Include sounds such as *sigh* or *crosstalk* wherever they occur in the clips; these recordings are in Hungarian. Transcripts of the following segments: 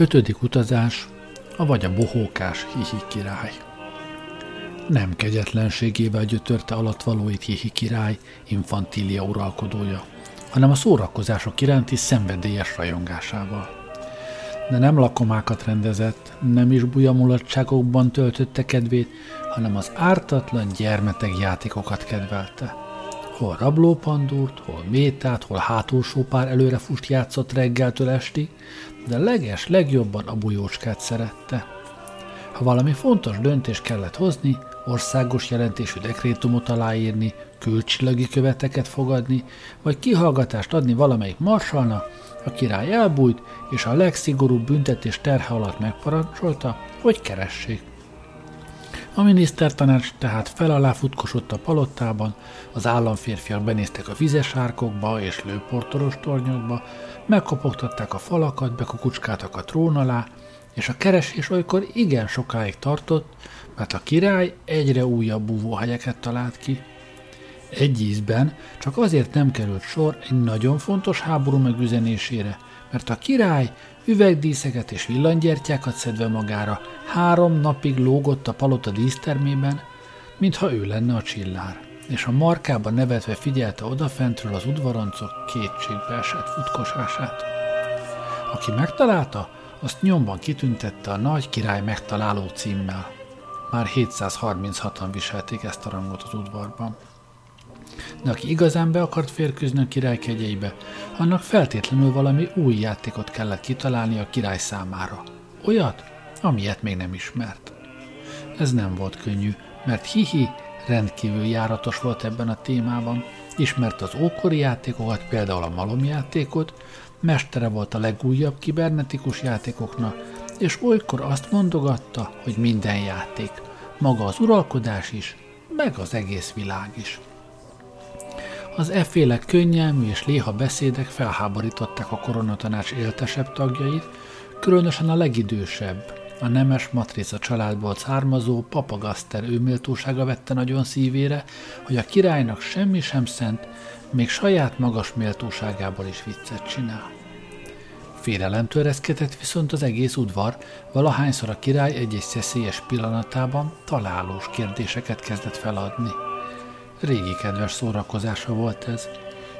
Ötödik utazás, a vagy a bohókás Hihi király. Nem kegyetlenségével gyötörte alatvalóit Hihi király, infantília uralkodója, hanem a szórakozások iránti szenvedélyes rajongásával. De nem lakomákat rendezett, nem is bujamulatságokban töltötte kedvét, hanem az ártatlan gyermeteg játékokat kedvelte. Hol rablópandúrt, hol métát, hol hátulsó pár előrefust játszott reggeltől estig, de leges legjobban a bujócskát szerette. Ha valami fontos döntés kellett hozni, országos jelentésű dekrétumot aláírni, külcsillagi követeket fogadni, vagy kihallgatást adni valamelyik marsalna, a király elbújt, és a legszigorúbb büntetés terhe alatt megparancsolta, hogy keressék. A minisztertanács tehát fel alá futkosott a palottában, az államférfiak benéztek a vizes árkokba és lőportoros tornyokba, megkopogtatták a falakat, bekukucskáltak a trón alá, és a keresés olykor igen sokáig tartott, mert a király egyre újabb búvóhelyeket talált ki. Egy ízben csak azért nem került sor egy nagyon fontos háború megüzenésére, mert a király üvegdíszeket és villanygyertyákat szedve magára három napig lógott a palota dísztermében, mintha ő lenne a csillár, és a markába nevetve figyelte odafentről az udvaroncok kétségbe esett futkosását. Aki megtalálta, azt nyomban kitüntette a nagy király megtaláló címmel. Már 736-an viselték ezt a rangot az udvarban. De aki igazán be akart férkőzni a király kegyeibe, annak feltétlenül valami új játékot kellett kitalálni a király számára. Olyat, amilyet még nem ismert. Ez nem volt könnyű, mert Hihi rendkívül járatos volt ebben a témában, ismerte az ókori játékokat, például a malomjátékot, mestere volt a legújabb kibernetikus játékoknak, és olykor azt mondogatta, hogy minden játék, maga az uralkodás is, meg az egész világ is. Az efféle könnyelmű és léha beszédek felháborították a koronatanács éltesebb tagjait, különösen a legidősebb, a nemes matrica családból származó papagaszter őméltósága vette nagyon szívére, hogy a királynak semmi sem szent, még saját magas méltóságából is viccet csinál. Félelem törezkedett viszont az egész udvar, valahányszor a király egy-egy szeszélyes pillanatában találós kérdéseket kezdett feladni. Régi kedves szórakozása volt ez.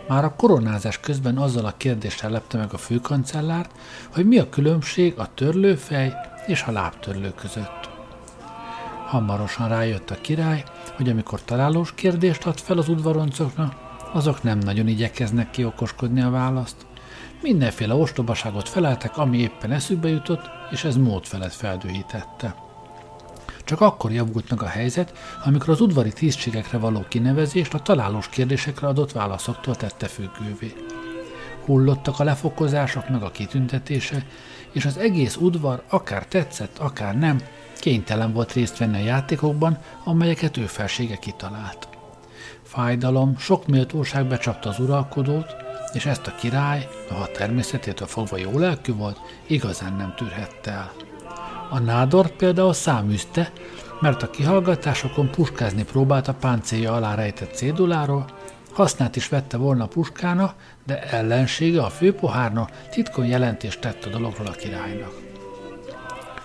Már a koronázás közben azzal a kérdéssel lepte meg a főkancellárt, hogy mi a különbség a törlőfej és a lábtörlő között. Hamarosan rájött a király, hogy amikor találós kérdést ad fel az udvaroncoknak, azok nem nagyon igyekeznek kiokoskodni a választ. Mindenféle ostobaságot feleltek, ami éppen eszükbe jutott, és ez mód felett feldőhítette. Csak akkor javult meg a helyzet, amikor az udvari tisztségekre való kinevezést a találós kérdésekre adott válaszoktól tette függővé. Hullottak a lefokozások meg a kitüntetése, és az egész udvar, akár tetszett, akár nem, kénytelen volt részt venni a játékokban, amelyeket ő felsége kitalált. Fájdalom, sok méltóság becsapta az uralkodót, és ezt a király, noha természetétől fogva jó lelkű volt, igazán nem tűrhette el. A nádort például száműzte, mert a kihallgatásokon puskázni próbált a páncélja alá rejtett céduláról, hasznát is vette volna a puskána, de ellensége, a főpohárna titkon jelentést tett a dologról a királynak.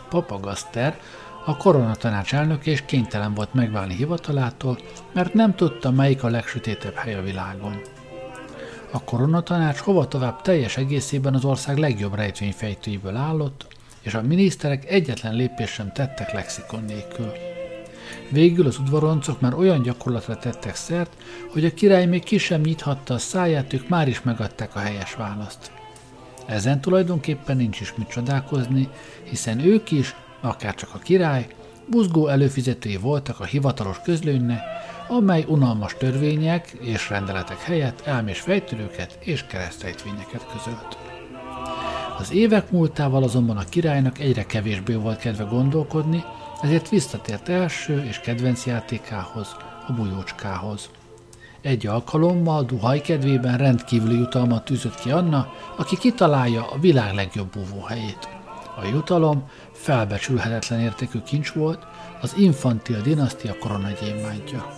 Papagaszter, a koronatanács elnök és kénytelen volt megválni hivatalától, mert nem tudta, melyik a legsötétebb hely a világon. A koronatanács hova tovább teljes egészében az ország legjobb rejtvényfejtőiből állott, és a miniszterek egyetlen lépés sem tettek lexikon nélkül. Végül az udvaroncok már olyan gyakorlatra tettek szert, hogy a király még ki sem nyithatta a száját, ők már is megadták a helyes választ. Ezen tulajdonképpen nincs is mit csodálkozni, hiszen ők is, akár csak a király, buzgó előfizetői voltak a hivatalos közlőnynek, amely unalmas törvények és rendeletek helyett elmés fejtörőket és keresztrejtvényeket közölt. Az évek múltával azonban a királynak egyre kevésbé volt kedve gondolkodni, ezért visszatért első és kedvenc játékához, a bujócskához. Egy alkalommal Duhaj kedvében rendkívüli jutalmat tűzött ki Anna, aki kitalálja a világ legjobb búvóhelyét. A jutalom felbecsülhetetlen értékű kincs volt, az infantil dinasztia koronagyémántja.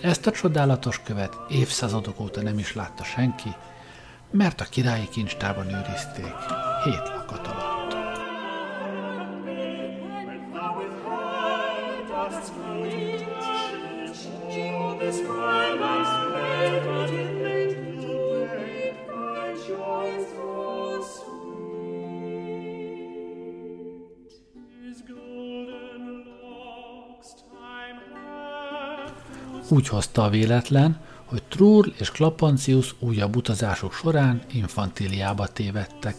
Ezt a csodálatos követ évszázadok óta nem is látta senki, mert a királyi kincstárban őrizték hét lakat alatt. Úgy hozta a véletlen, hogy Trúr és Klapancius újabb utazások során infantiliába tévedtek.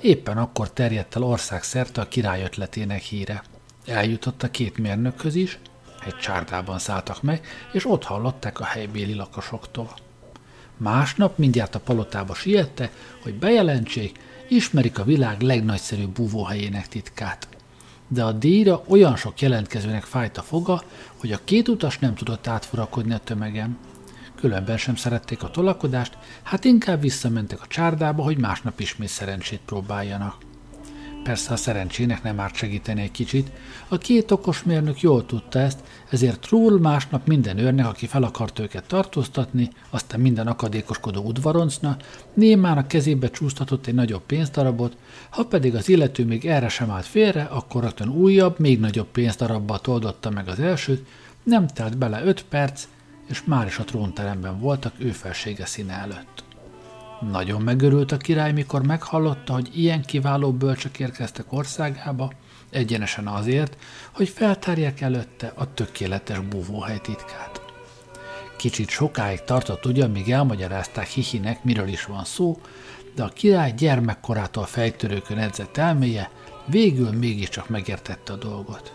Éppen akkor terjedt el ország szerte a király ötletének híre. Eljutott a két mérnökhöz is, egy csárdában szálltak meg, és ott hallották a helybéli lakosoktól. Másnap mindjárt a palotába siette, hogy bejelentsék, ismerik a világ legnagyszerűbb búvóhelyének titkát de a díjra olyan sok jelentkezőnek fájt a foga, hogy a két utas nem tudott átfurakodni a tömegem. Különben sem szerették a tolakodást, hát inkább visszamentek a csárdába, hogy másnap ismét szerencsét próbáljanak. Persze a szerencsének nem árt segíteni egy kicsit. A két okos mérnök jól tudta ezt, ezért Trull másnap minden őrnek, aki fel akart őket tartóztatni, aztán minden akadékoskodó udvaroncna, némán a kezébe csúsztatott egy nagyobb pénzdarabot, ha pedig az illető még erre sem állt félre, akkor rögtön újabb, még nagyobb pénzdarabba toldotta meg az elsőt, nem telt bele öt perc, és már is a trónteremben voltak ő felsége színe előtt. Nagyon megörült a király, mikor meghallotta, hogy ilyen kiváló bölcsök érkeztek országába, egyenesen azért, hogy feltárják előtte a tökéletes búvóhely titkát. Kicsit sokáig tartott ugyan, míg elmagyarázták Hihinek, miről is van szó, de a király gyermekkorától fejtörőkön edzett elméje végül mégiscsak megértette a dolgot.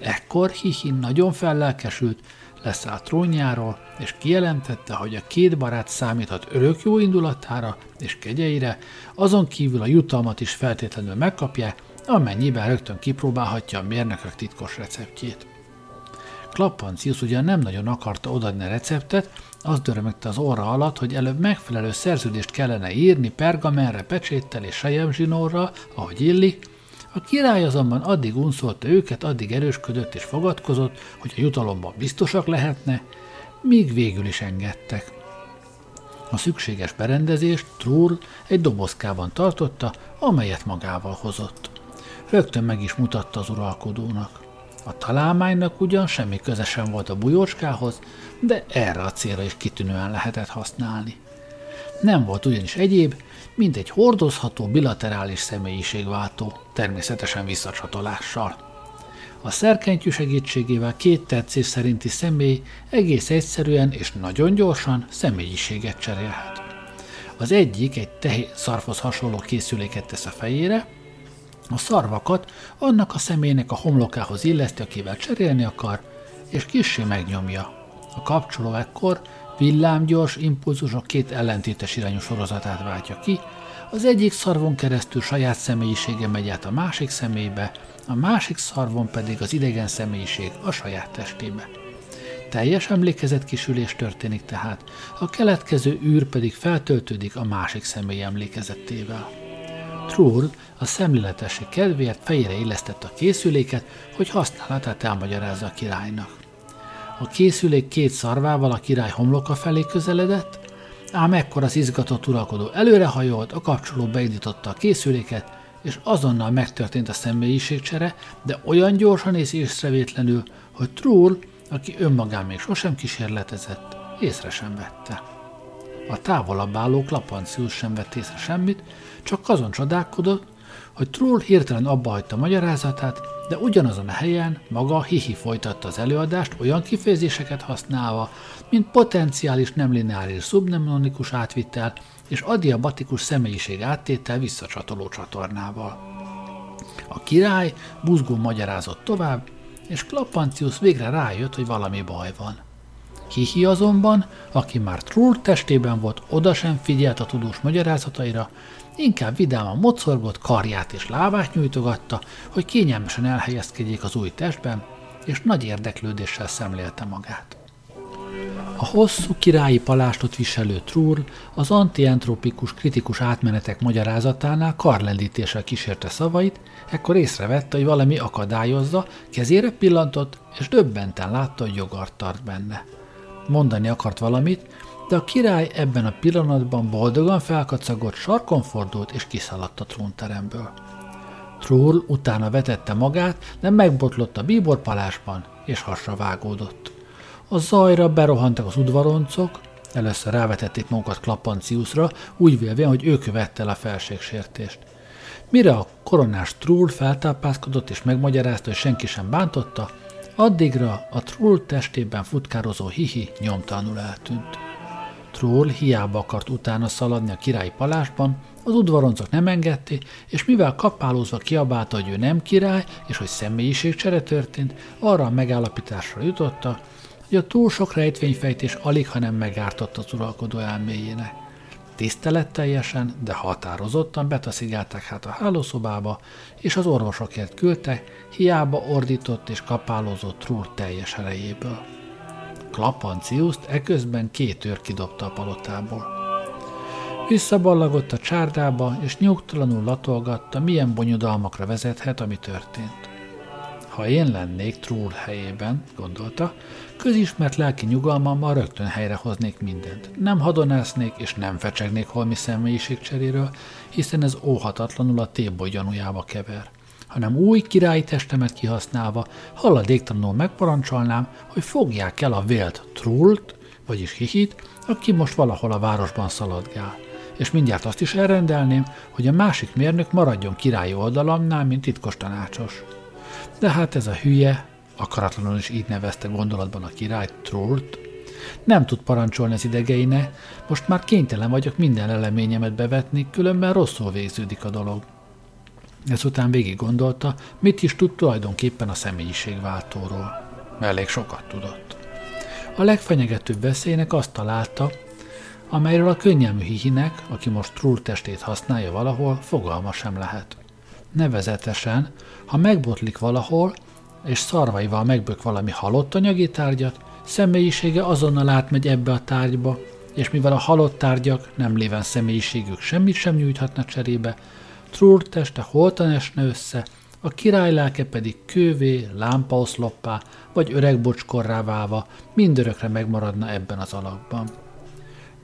Ekkor Hihin nagyon fellelkesült, leszállt trónjáról, és kijelentette, hogy a két barát számíthat örök jó indulatára és kegyeire, azon kívül a jutalmat is feltétlenül megkapják, amennyiben rögtön kipróbálhatja a mérnökök titkos receptjét. Klappancius ugyan nem nagyon akarta odaadni a receptet, az dörömögte az orra alatt, hogy előbb megfelelő szerződést kellene írni pergamenre, pecséttel és sejemzsinórral, ahogy illik, a király azonban addig unszolta őket, addig erősködött és fogadkozott, hogy a jutalomban biztosak lehetne, míg végül is engedtek. A szükséges berendezést Trull egy dobozkában tartotta, amelyet magával hozott. Rögtön meg is mutatta az uralkodónak. A találmánynak ugyan semmi köze sem volt a bujócskához, de erre a célra is kitűnően lehetett használni. Nem volt ugyanis egyéb, mint egy hordozható bilaterális személyiségváltó, természetesen visszacsatolással. A szerkentyű segítségével két tetszés szerinti személy egész egyszerűen és nagyon gyorsan személyiséget cserélhet. Az egyik egy tehén szarfhoz hasonló készüléket tesz a fejére, a szarvakat annak a személynek a homlokához illeszti, akivel cserélni akar, és kissé megnyomja. A kapcsoló ekkor villámgyors impulzusok két ellentétes irányú sorozatát váltja ki, az egyik szarvon keresztül saját személyisége megy át a másik személybe, a másik szarvon pedig az idegen személyiség a saját testébe. Teljes emlékezetkisülés történik tehát, a keletkező űr pedig feltöltődik a másik személy emlékezettével. Trull a szemléletesség kedvéért fejére illesztette a készüléket, hogy használatát elmagyarázza a királynak. A készülék két szarvával a király homloka felé közeledett, ám ekkor az izgatott uralkodó előrehajolt, a kapcsoló beindította a készüléket, és azonnal megtörtént a személyiségcsere, de olyan gyorsan és észrevétlenül, hogy Trull, aki önmagán még sosem kísérletezett, észre sem vette. A távolabb álló Klapancius sem vett észre semmit, csak azon csodálkodott, hogy Trull hirtelen abbahagyta magyarázatát, de ugyanazon a helyen maga Hihi folytatta az előadást olyan kifejezéseket használva, mint potenciális nem lineáris szubnemonikus átvitel és adiabatikus személyiség áttétel visszacsatoló csatornával. A király buzgó magyarázott tovább, és Klappancius végre rájött, hogy valami baj van. Hihi azonban, aki már Trull testében volt, oda sem figyelt a tudós magyarázataira, inkább vidáman mocorgott, karját és lábát nyújtogatta, hogy kényelmesen elhelyezkedjék az új testben, és nagy érdeklődéssel szemlélte magát. A hosszú királyi palástot viselő Trúr az antientropikus kritikus átmenetek magyarázatánál karlendítéssel kísérte szavait, ekkor észrevette, hogy valami akadályozza, kezére pillantott, és döbbenten látta, hogy jogart tart benne. Mondani akart valamit, de a király ebben a pillanatban boldogan felkacagott, sarkon fordult és kiszaladt a trónteremből. Trull utána vetette magát, de megbotlott a bíborpalásban, és hasra vágódott. A zajra berohantak az udvaroncok, először rávetették magukat Klappanciusra, úgy vélvén, hogy ő követte el a felségsértést. Mire a koronás Trull feltápászkodott és megmagyarázta, hogy senki sem bántotta, addigra a Trull testében futkározó hihi nyomtalanul eltűnt. Trull hiába akart utána szaladni a királyi palásban, az udvaroncok nem engedték, és mivel kapálózva kiabálta, hogy ő nem király, és hogy személyiségcsere történt, arra a megállapításra jutotta, hogy a túl sok rejtvényfejtés alig, hanem megártott az uralkodó elméjének. Tiszteletteljesen, de határozottan betaszigálták hát a hálószobába, és az orvosokért küldtek, hiába ordított és kapálózott Trúr teljes erejéből. Klapanciuszt eközben két őr kidobta a palotából. Visszaballagott a csárdába, és nyugtalanul latolgatta, milyen bonyodalmakra vezethet, ami történt. Ha én lennék Trúr helyében, gondolta, közismert lelki nyugalmammal rögtön helyrehoznék mindent. Nem hadonásznék és nem fecsegnék holmi személyiségcseréről, hiszen ez óhatatlanul a téboly gyanújába kever hanem új királyi testemet kihasználva halladéktalanul megparancsolnám, hogy fogják el a vélt trullt, vagyis hihit, aki most valahol a városban szaladgál. És mindjárt azt is elrendelném, hogy a másik mérnök maradjon királyi oldalamnál, mint titkos tanácsos. De hát ez a hülye, akaratlanul is így nevezte gondolatban a király Trult, nem tud parancsolni az idegeine, most már kénytelen vagyok minden eleményemet bevetni, különben rosszul végződik a dolog. Ezután végig gondolta, mit is tud tulajdonképpen a személyiségváltóról. Elég sokat tudott. A legfenyegetőbb veszélynek azt találta, amelyről a könnyelmű hihinek, aki most Trull testét használja valahol, fogalma sem lehet. Nevezetesen, ha megbotlik valahol, és szarvaival megbök valami halott anyagi tárgyat, személyisége azonnal átmegy ebbe a tárgyba, és mivel a halott tárgyak nem léven személyiségük semmit sem nyújthatna cserébe, Trúr teste holtan esne össze, a király lelke pedig kővé, lámpaoszloppá vagy öreg bocskorrá válva mindörökre megmaradna ebben az alakban.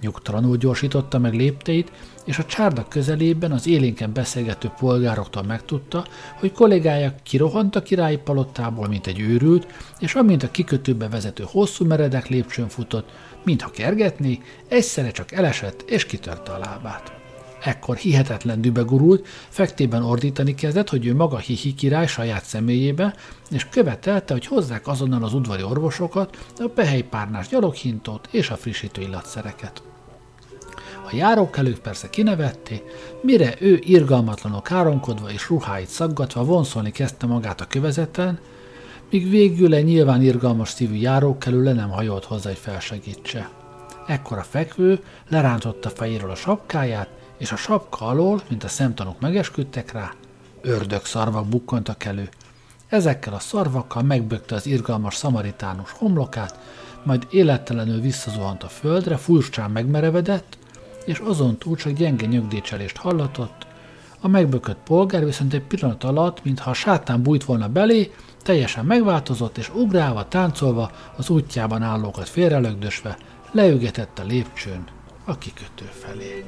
Nyugtalanul gyorsította meg lépteit, és a csárdak közelében az élénken beszélgető polgároktól megtudta, hogy kollégája kirohant a királyi palottából, mint egy őrült, és amint a kikötőbe vezető hosszú meredek lépcsőn futott, mintha kergetné, egyszerre csak elesett és kitörte a lábát. Ekkor hihetetlen dübe gurult, fektében ordítani kezdett, hogy ő maga Hihi király saját személyébe, és követelte, hogy hozzák azonnal az udvari orvosokat, a pehelypárnás gyaloghintót és a frissítő illatszereket. A járókelők persze kinevették, mire ő irgalmatlanul káromkodva és ruháit szaggatva vonszolni kezdte magát a kövezeten, míg végül egy nyilván irgalmas szívű járókelő le nem hajolt hozzá, hogy felsegítse. Ekkor a fekvő lerántotta fejéről a sapkáját, és a sapka alól, mint a szemtanúk megesküdtek rá, ördög szarvak bukkantak elő. Ezekkel a szarvakkal megbökte az irgalmas szamaritánus homlokát, majd élettelenül visszazuhant a földre, furcsán megmerevedett, és azon túl csak gyenge nyögdécselést hallatott, a megbökött polgár viszont egy pillanat alatt, mintha a sátán bújt volna belé, teljesen megváltozott, és ugrálva, táncolva, az útjában állókat félrelögdösve, leügetett a lépcsőn a kikötő felé.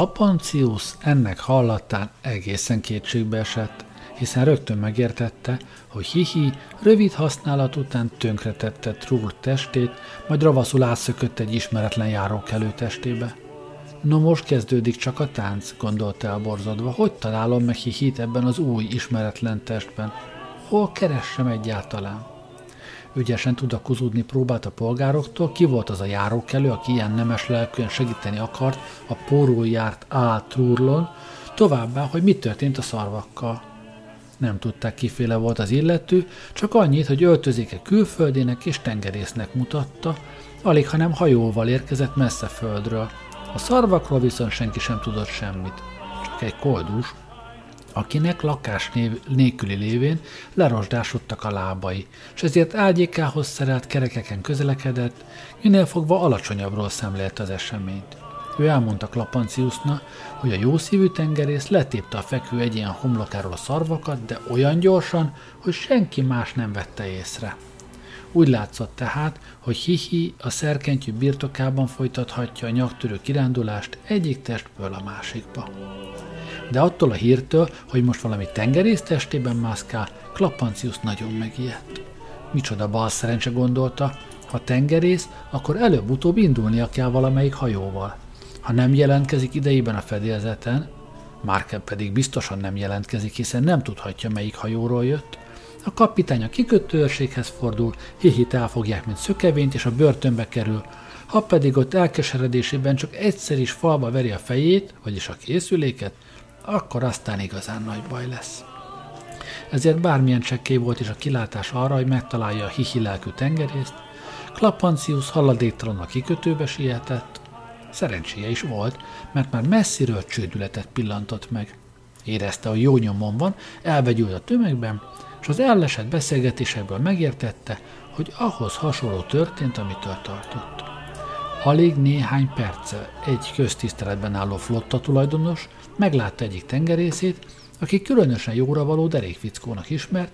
Apancius ennek hallatán egészen kétségbe esett, hiszen rögtön megértette, hogy Hihi rövid használat után tönkretette Trull testét, majd ravaszul átszökött egy ismeretlen járókelő testébe. No most kezdődik csak a tánc, gondolta elborzadva. Hogy találom meg Hihit ebben az új, ismeretlen testben? Hol keressem egyáltalán? Ügyesen tudakozódni próbált a polgároktól, ki volt az a járókelő, aki ilyen nemes lelkűen segíteni akart a póró járt A. Trurlon, továbbá, hogy mi történt a szarvakkal. Nem tudták, kiféle volt az illető, csak annyit, hogy öltözéke külföldének és tengerésznek mutatta, alig hanem hajóval érkezett messze földről. A szarvakról viszont senki sem tudott semmit. Csak egy koldus, akinek lakás név, nélküli lévén lerosdásodtak a lábai, és ezért ágyékához szerelt kerekeken közelekedett, minél fogva alacsonyabbról szemlélte az eseményt. Ő elmondta Klapanciusna, hogy a jószívű tengerész letépte a fekvő egyén homlokáról a szarvakat, de olyan gyorsan, hogy senki más nem vette észre. Úgy látszott tehát, hogy Hihi a szerkentyű birtokában folytathatja a nyaktörő kirándulást egyik testből a másikba. De attól a hírtől, hogy most valami tengerész testében mászkál, Klapancius nagyon megijedt. Micsoda bal szerencse gondolta, ha tengerész, akkor előbb-utóbb indulnia kell valamelyik hajóval. Ha nem jelentkezik idejében a fedélzeten, Márken pedig biztosan nem jelentkezik, hiszen nem tudhatja, melyik hajóról jött, a kapitány a kikötőőrséghez fordul, hihit elfogják, mint szökevényt, és a börtönbe kerül, ha pedig ott elkeseredésében csak egyszer is falba veri a fejét, vagyis a készüléket, akkor aztán igazán nagy baj lesz. Ezért bármilyen csekké volt is a kilátás arra, hogy megtalálja a hihi lelkű tengerészt, Klapancius halladéktalan a kikötőbe sietett. Szerencséje is volt, mert már messziről csődületet pillantott meg. Érezte, hogy jó nyomon van, elvegyült a tömegben, és az ellesett beszélgetésekből megértette, hogy ahhoz hasonló történt, amitől tartott. Alig néhány perce egy köztiszteletben álló flotta tulajdonos meglátta egyik tengerészét, aki különösen jóra való derékfickónak ismert,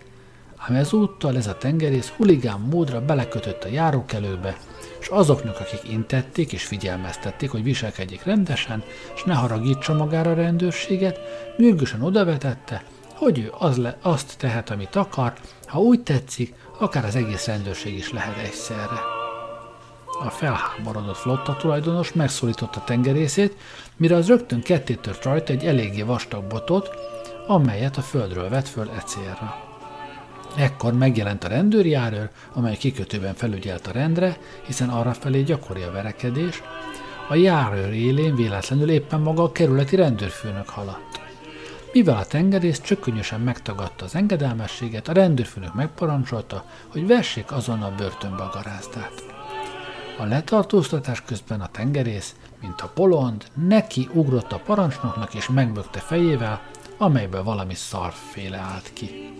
ám ezúttal ez a tengerész huligán módra belekötött a járókelőbe, és azoknak, akik intették és figyelmeztették, hogy viselkedjék rendesen, és ne haragítsa magára a rendőrséget, műgösen odavetette, hogy ő az le, azt tehet, amit akar, ha úgy tetszik, akár az egész rendőrség is lehet egyszerre. A felháborodott flotta tulajdonos megszólította tengerészét, mire az rögtön ketté tört rajta egy eléggé vastag botot, amelyet a földről vett föl e célra. Ekkor megjelent a rendőrjárőr, amely kikötőben felügyelt a rendre, hiszen arra felé gyakori a verekedés, a járőr élén véletlenül éppen maga a kerületi rendőrfőnök haladt. Mivel a tengerész csökönyösen megtagadta az engedelmességet, a rendőrfőnök megparancsolta, hogy vessék azon a börtönbe a garázdát. A letartóztatás közben a tengerész, mint a polond, neki ugrott a parancsnoknak és megbökte fejével, amelyből valami szarféle állt ki.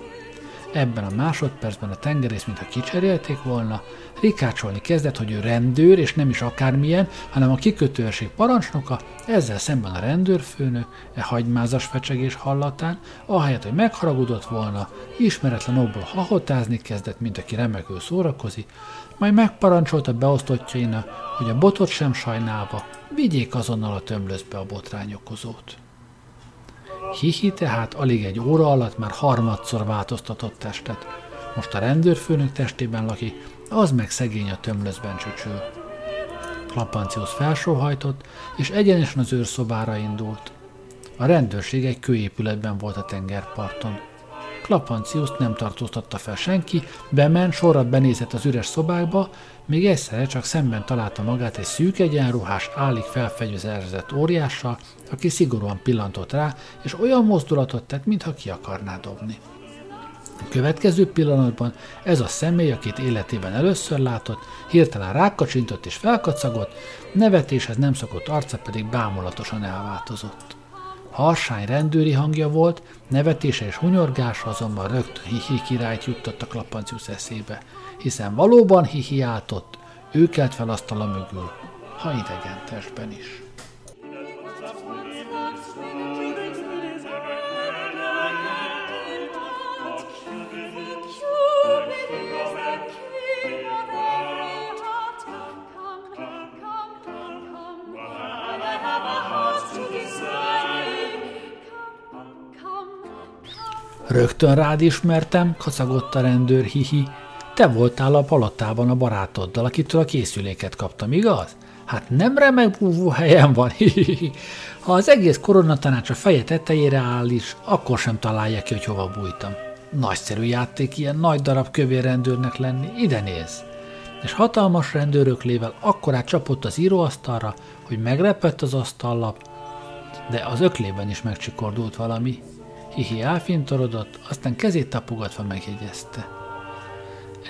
Ebben a másodpercben a tengerész, mintha kicserélték volna, rikácsolni kezdett, hogy ő rendőr, és nem is akármilyen, hanem a kikötőrség parancsnoka, ezzel szemben a rendőrfőnök, e hagymázas fecsegés hallatán, ahelyett, hogy megharagudott volna, ismeretlen okból hahotázni kezdett, mint aki remekül szórakozik, majd megparancsolta beosztottjainak, hogy a botot sem sajnálva, vigyék azonnal a tömlözbe a botrányokozót. Hihi tehát alig egy óra alatt már harmadszor változtatott testet. Most a rendőrfőnök testében lakik, az meg szegény a tömlözben csücsül. Klapancius felsóhajtott, és egyenesen az őrszobára indult. A rendőrség egy kőépületben volt a tengerparton. Klapanciuszt nem tartóztatta fel senki, bement, sorra benézett az üres szobákba, még egyszerre csak szemben találta magát egy szűk egyenruhás, állig felfegyverzett óriással, aki szigorúan pillantott rá, és olyan mozdulatot tett, mintha ki akarná dobni. A következő pillanatban ez a személy, akit életében először látott, hirtelen rákacsintott és felkacagott, nevetéshez nem szokott arca pedig bámulatosan elváltozott. Harsány rendőri hangja volt, nevetése és hunyorgása azonban rögtön Hihi királyt juttott a Klapancius eszébe, hiszen valóban hihiáltott, ő kelt fel asztala mögül, ha idegen testben is. Rögtön rád ismertem, kacagott a rendőr, hihi. Te voltál a palotában a barátoddal, akitől a készüléket kaptam, igaz? Hát nem remek búvó helyen van, *laughs* hihihi. Ha az egész koronatanács a feje tetejére áll is, akkor sem találja ki, hogy hova bújtam. Nagyszerű játék ilyen nagy darab kövér rendőrnek lenni, ide néz! És hatalmas rendőröklével akkorát csapott az íróasztalra, hogy megrepett az asztallap, de az öklében is megcsikordult valami. Hihi elfintorodott, aztán kezét tapogatva megjegyezte.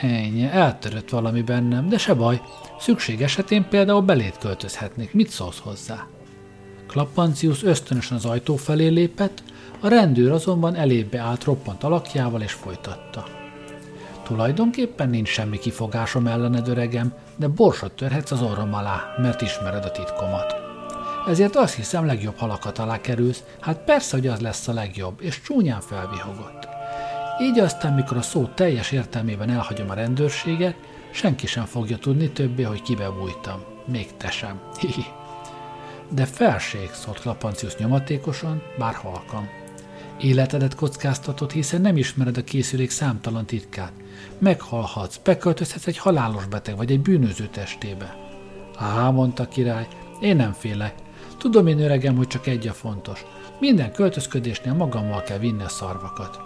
Ennyi, eltörött valami bennem, de se baj, szükség esetén például belét költözhetnék, mit szólsz hozzá? Klappancius ösztönösen az ajtó felé lépett, a rendőr azonban elébe állt roppant alakjával és folytatta. Tulajdonképpen nincs semmi kifogásom ellened, öregem, de borsot törhetsz az orrom alá, mert ismered a titkomat. Ezért azt hiszem legjobb halakat alá kerülsz, hát persze, hogy az lesz a legjobb, és csúnyán felvihogott. Így aztán, mikor a szó teljes értelmében elhagyom a rendőrséget, senki sem fogja tudni többé, hogy kibe bújtam. Még te sem. De felség, szólt Klapancius nyomatékosan, bár halkan. Életedet kockáztatod, hiszen nem ismered a készülék számtalan titkát. Meghalhatsz, beköltözhetsz egy halálos beteg vagy egy bűnöző testébe. Á, mondta király, én nem félek. Tudom én öregem, hogy csak egy a fontos. Minden költözködésnél magammal kell vinni a szarvakat.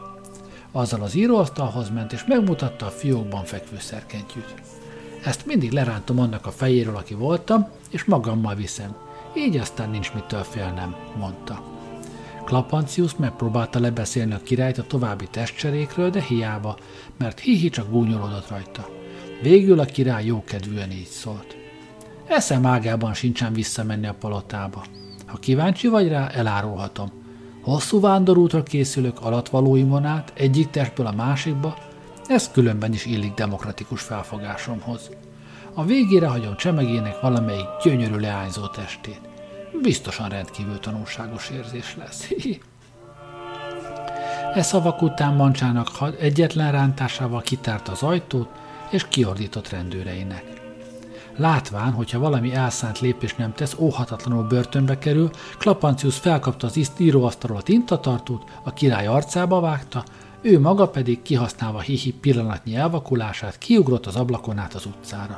Azzal az íróasztalhoz ment, és megmutatta a fiókban fekvő szerkentyűt. Ezt mindig lerántom annak a fejéről, aki voltam, és magammal viszem. Így aztán nincs mitől félnem, mondta. Klapancius megpróbálta lebeszélni a királyt a további testcserékről, de hiába, mert hihi csak gúnyolódott rajta. Végül a király jókedvűen így szólt. Eszem ágában sincsen visszamenni a palotába. Ha kíváncsi vagy rá, elárulhatom. Hosszú vándorútra készülök alatvalóimon át, egyik testből a másikba, ez különben is illik demokratikus felfogásomhoz. A végére hagyom csemegének valamelyik gyönyörű leányzó testét. Biztosan rendkívül tanulságos érzés lesz. *laughs* e szavak után Mancsának egyetlen rántásával kitárt az ajtót, és kiordított rendőreinek. Látván, hogyha valami elszánt lépés nem tesz, óhatatlanul börtönbe kerül, Klapancius felkapta az íróasztalról a tintatartót, a király arcába vágta, ő maga pedig kihasználva hihi pillanatnyi elvakulását kiugrott az ablakon át az utcára.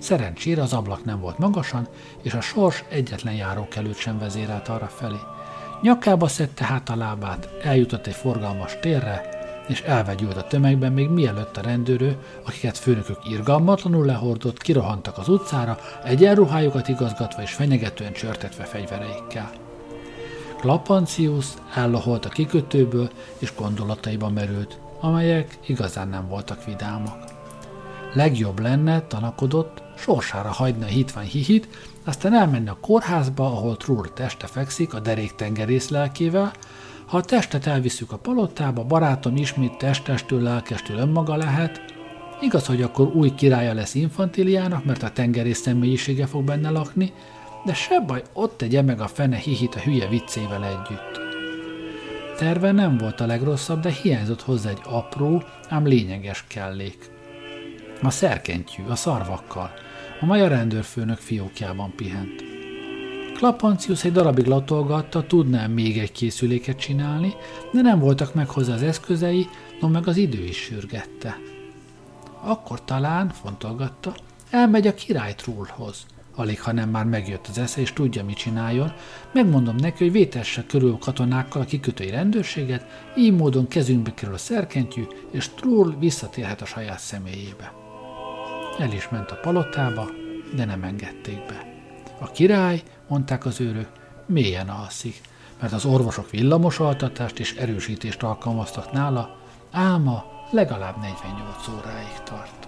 Szerencsére az ablak nem volt magasan, és a sors egyetlen járókelőt sem vezérelt arra felé. Nyakába szedte hát a lábát, eljutott egy forgalmas térre, és elvegyült a tömegben, még mielőtt a rendőrő, akiket főnökök irgalmatlanul lehordott, kirohantak az utcára, egyenruhájukat igazgatva és fenyegetően csörtetve fegyvereikkel. Klapancius elloholt a kikötőből, és gondolataiba merült, amelyek igazán nem voltak vidámak. Legjobb lenne, tanakodott, sorsára hagyni a hitvány hihit, aztán elmenni a kórházba, ahol Trúr teste fekszik a derék tengerész lelkével, ha a testet elviszük a palotába, barátom ismét testestől, lelkestől önmaga lehet, igaz, hogy akkor új királya lesz infantiliának, mert a tengerész személyisége fog benne lakni, de se baj, ott tegye meg a fene hihit a hülye viccével együtt. Terve nem volt a legrosszabb, de hiányzott hozzá egy apró, ám lényeges kellék. A szerkentyű, a szarvakkal, a rendőrfőnök fiókjában pihent. Klapancius egy darabig latolgatta, tudná még egy készüléket csinálni, de nem voltak meg hozzá az eszközei, no meg az idő is sürgette. Akkor talán, fontolgatta, elmegy a király Trullhoz. Alig, ha nem már megjött az esze, és tudja, mit csináljon, megmondom neki, hogy vétesse körül katonákkal a kikötői rendőrséget, így módon kezünkbe kerül a szerkentyű, és Trull visszatérhet a saját személyébe. El is ment a palotába, de nem engedték be. A király mondták az őrök, mélyen alszik, mert az orvosok villamosaltatást és erősítést alkalmaztak nála, álma legalább 48 óráig tart.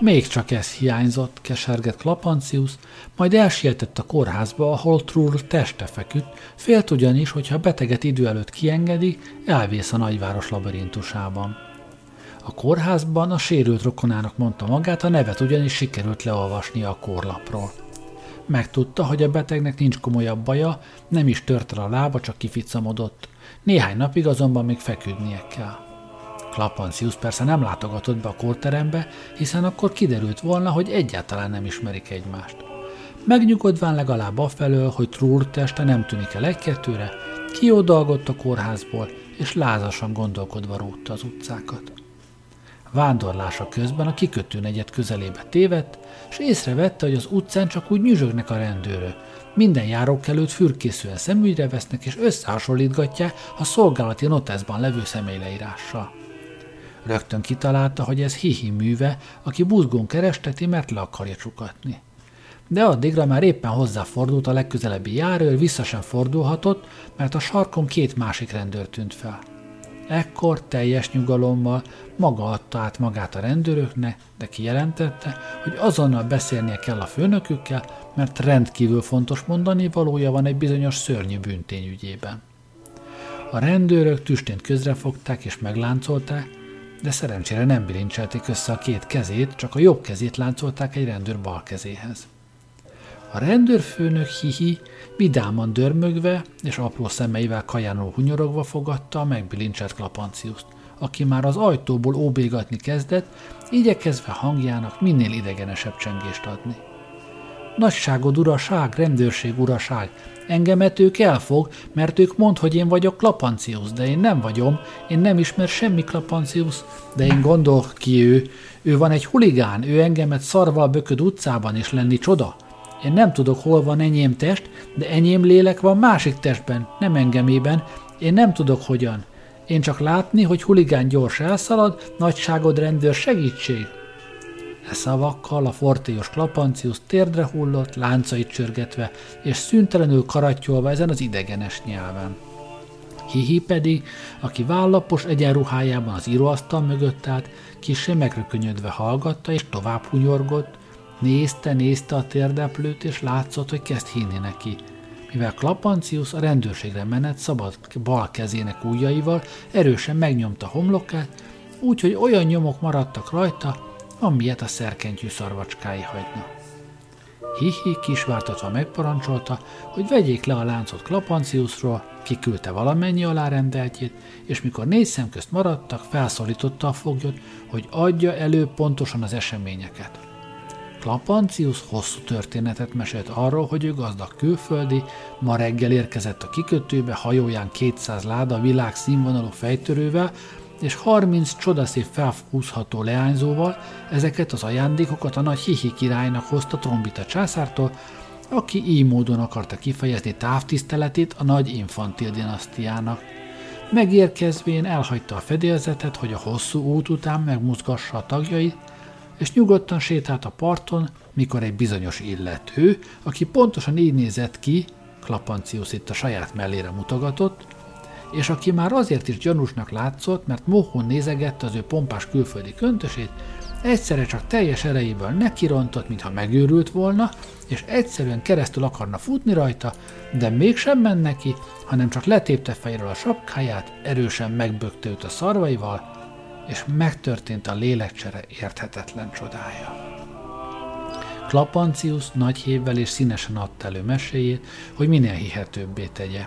Még csak ez hiányzott, kesergett Klapancius, majd elsietett a kórházba, ahol Trull teste feküdt, félt ugyanis, hogyha beteget idő előtt kiengedik, elvész a nagyváros labirintusában. A kórházban a sérült rokonának mondta magát, a nevet ugyanis sikerült leolvasnia a korlapról. Megtudta, hogy a betegnek nincs komolyabb baja, nem is tört el a lába, csak kificamodott. Néhány napig azonban még feküdnie kell. Klapancius persze nem látogatott be a kórterembe, hiszen akkor kiderült volna, hogy egyáltalán nem ismerik egymást. Megnyugodván legalább afelől, hogy Trúr teste nem tűnik el egy-kettőre, kiodalgott a kórházból, és lázasan gondolkodva rótta az utcákat. Vándorlása közben a kikötő negyed közelébe tévedt, és észrevette, hogy az utcán csak úgy nyüzsögnek a rendőrök. Minden járók előtt fürkészően szemügyre vesznek és összehasonlítgatják a szolgálati noteszban levő személyleírással. Rögtön kitalálta, hogy ez hihi műve, aki buzgón keresteti, mert le akarja csukatni. De addigra már éppen hozzáfordult a legközelebbi járőr, vissza sem fordulhatott, mert a sarkon két másik rendőr tűnt fel. Ekkor teljes nyugalommal maga adta át magát a rendőröknek, de kijelentette, hogy azonnal beszélnie kell a főnökükkel, mert rendkívül fontos mondani valója van egy bizonyos szörnyű bűntény ügyében. A rendőrök tüstént közrefogták és megláncolták, de szerencsére nem bilincselték össze a két kezét, csak a jobb kezét láncolták egy rendőr bal kezéhez. A rendőrfőnök hihi vidáman dörmögve és apró szemeivel kajánul hunyorogva fogadta a megbilincselt Klapanciuszt, aki már az ajtóból óbégatni kezdett, igyekezve hangjának minél idegenesebb csengést adni. Nagyságod uraság, rendőrség uraság, engemet ők elfog, mert ők mond, hogy én vagyok Klapancius, de én nem vagyom, én nem ismer semmi Klapancius, de én gondol ki ő, ő van egy huligán, ő engemet szarval bököd utcában is lenni csoda. Én nem tudok, hol van enyém test, de enyém lélek van másik testben, nem engemében, én nem tudok hogyan. Én csak látni, hogy huligán gyors elszalad, nagyságod rendőr segítség. E szavakkal a fortélyos Klapancius térdre hullott, láncait csörgetve, és szüntelenül karattyolva ezen az idegenes nyelven. Hihi pedig, aki vállapos egyenruhájában az íróasztal mögött állt, kisé megrökönyödve hallgatta és tovább hunyorgott, nézte, nézte a térdeplőt, és látszott, hogy kezd hinni neki. Mivel Klapancius a rendőrségre menet szabad bal kezének ujjaival erősen megnyomta homlokát, úgyhogy olyan nyomok maradtak rajta, amilyet a szerkentyű szarvacskái hagyna. Hihi kisvártatva megparancsolta, hogy vegyék le a láncot Klapanciusról, kiküldte valamennyi alárendeltjét, és mikor négy szem közt maradtak, felszólította a foglyot, hogy adja elő pontosan az eseményeket. Klapancius hosszú történetet mesélt arról, hogy ő gazdag külföldi, ma reggel érkezett a kikötőbe hajóján 200 láda világ színvonalú fejtörővel, és 30 csodaszép felhúzható leányzóval ezeket az ajándékokat a nagy Hihi királynak hozta Trombita császártól, aki így módon akarta kifejezni távtiszteletét a nagy infantil dinasztiának. Megérkezvén elhagyta a fedélzetet, hogy a hosszú út után megmozgassa a tagjait, és nyugodtan sétált a parton, mikor egy bizonyos illető, aki pontosan így nézett ki, Klapancius itt a saját mellére mutogatott, és aki már azért is gyanúsnak látszott, mert mohón nézegette az ő pompás külföldi köntösét, egyszerre csak teljes erejéből nekirontott, mintha megőrült volna, és egyszerűen keresztül akarna futni rajta, de mégsem ment neki, hanem csak letépte fejről a sapkáját, erősen megbökte őt a szarvaival, és megtörtént a lélekcsere érthetetlen csodája. Klapancius nagy hévvel és színesen adta elő meséjét, hogy minél hihetőbbé tegye.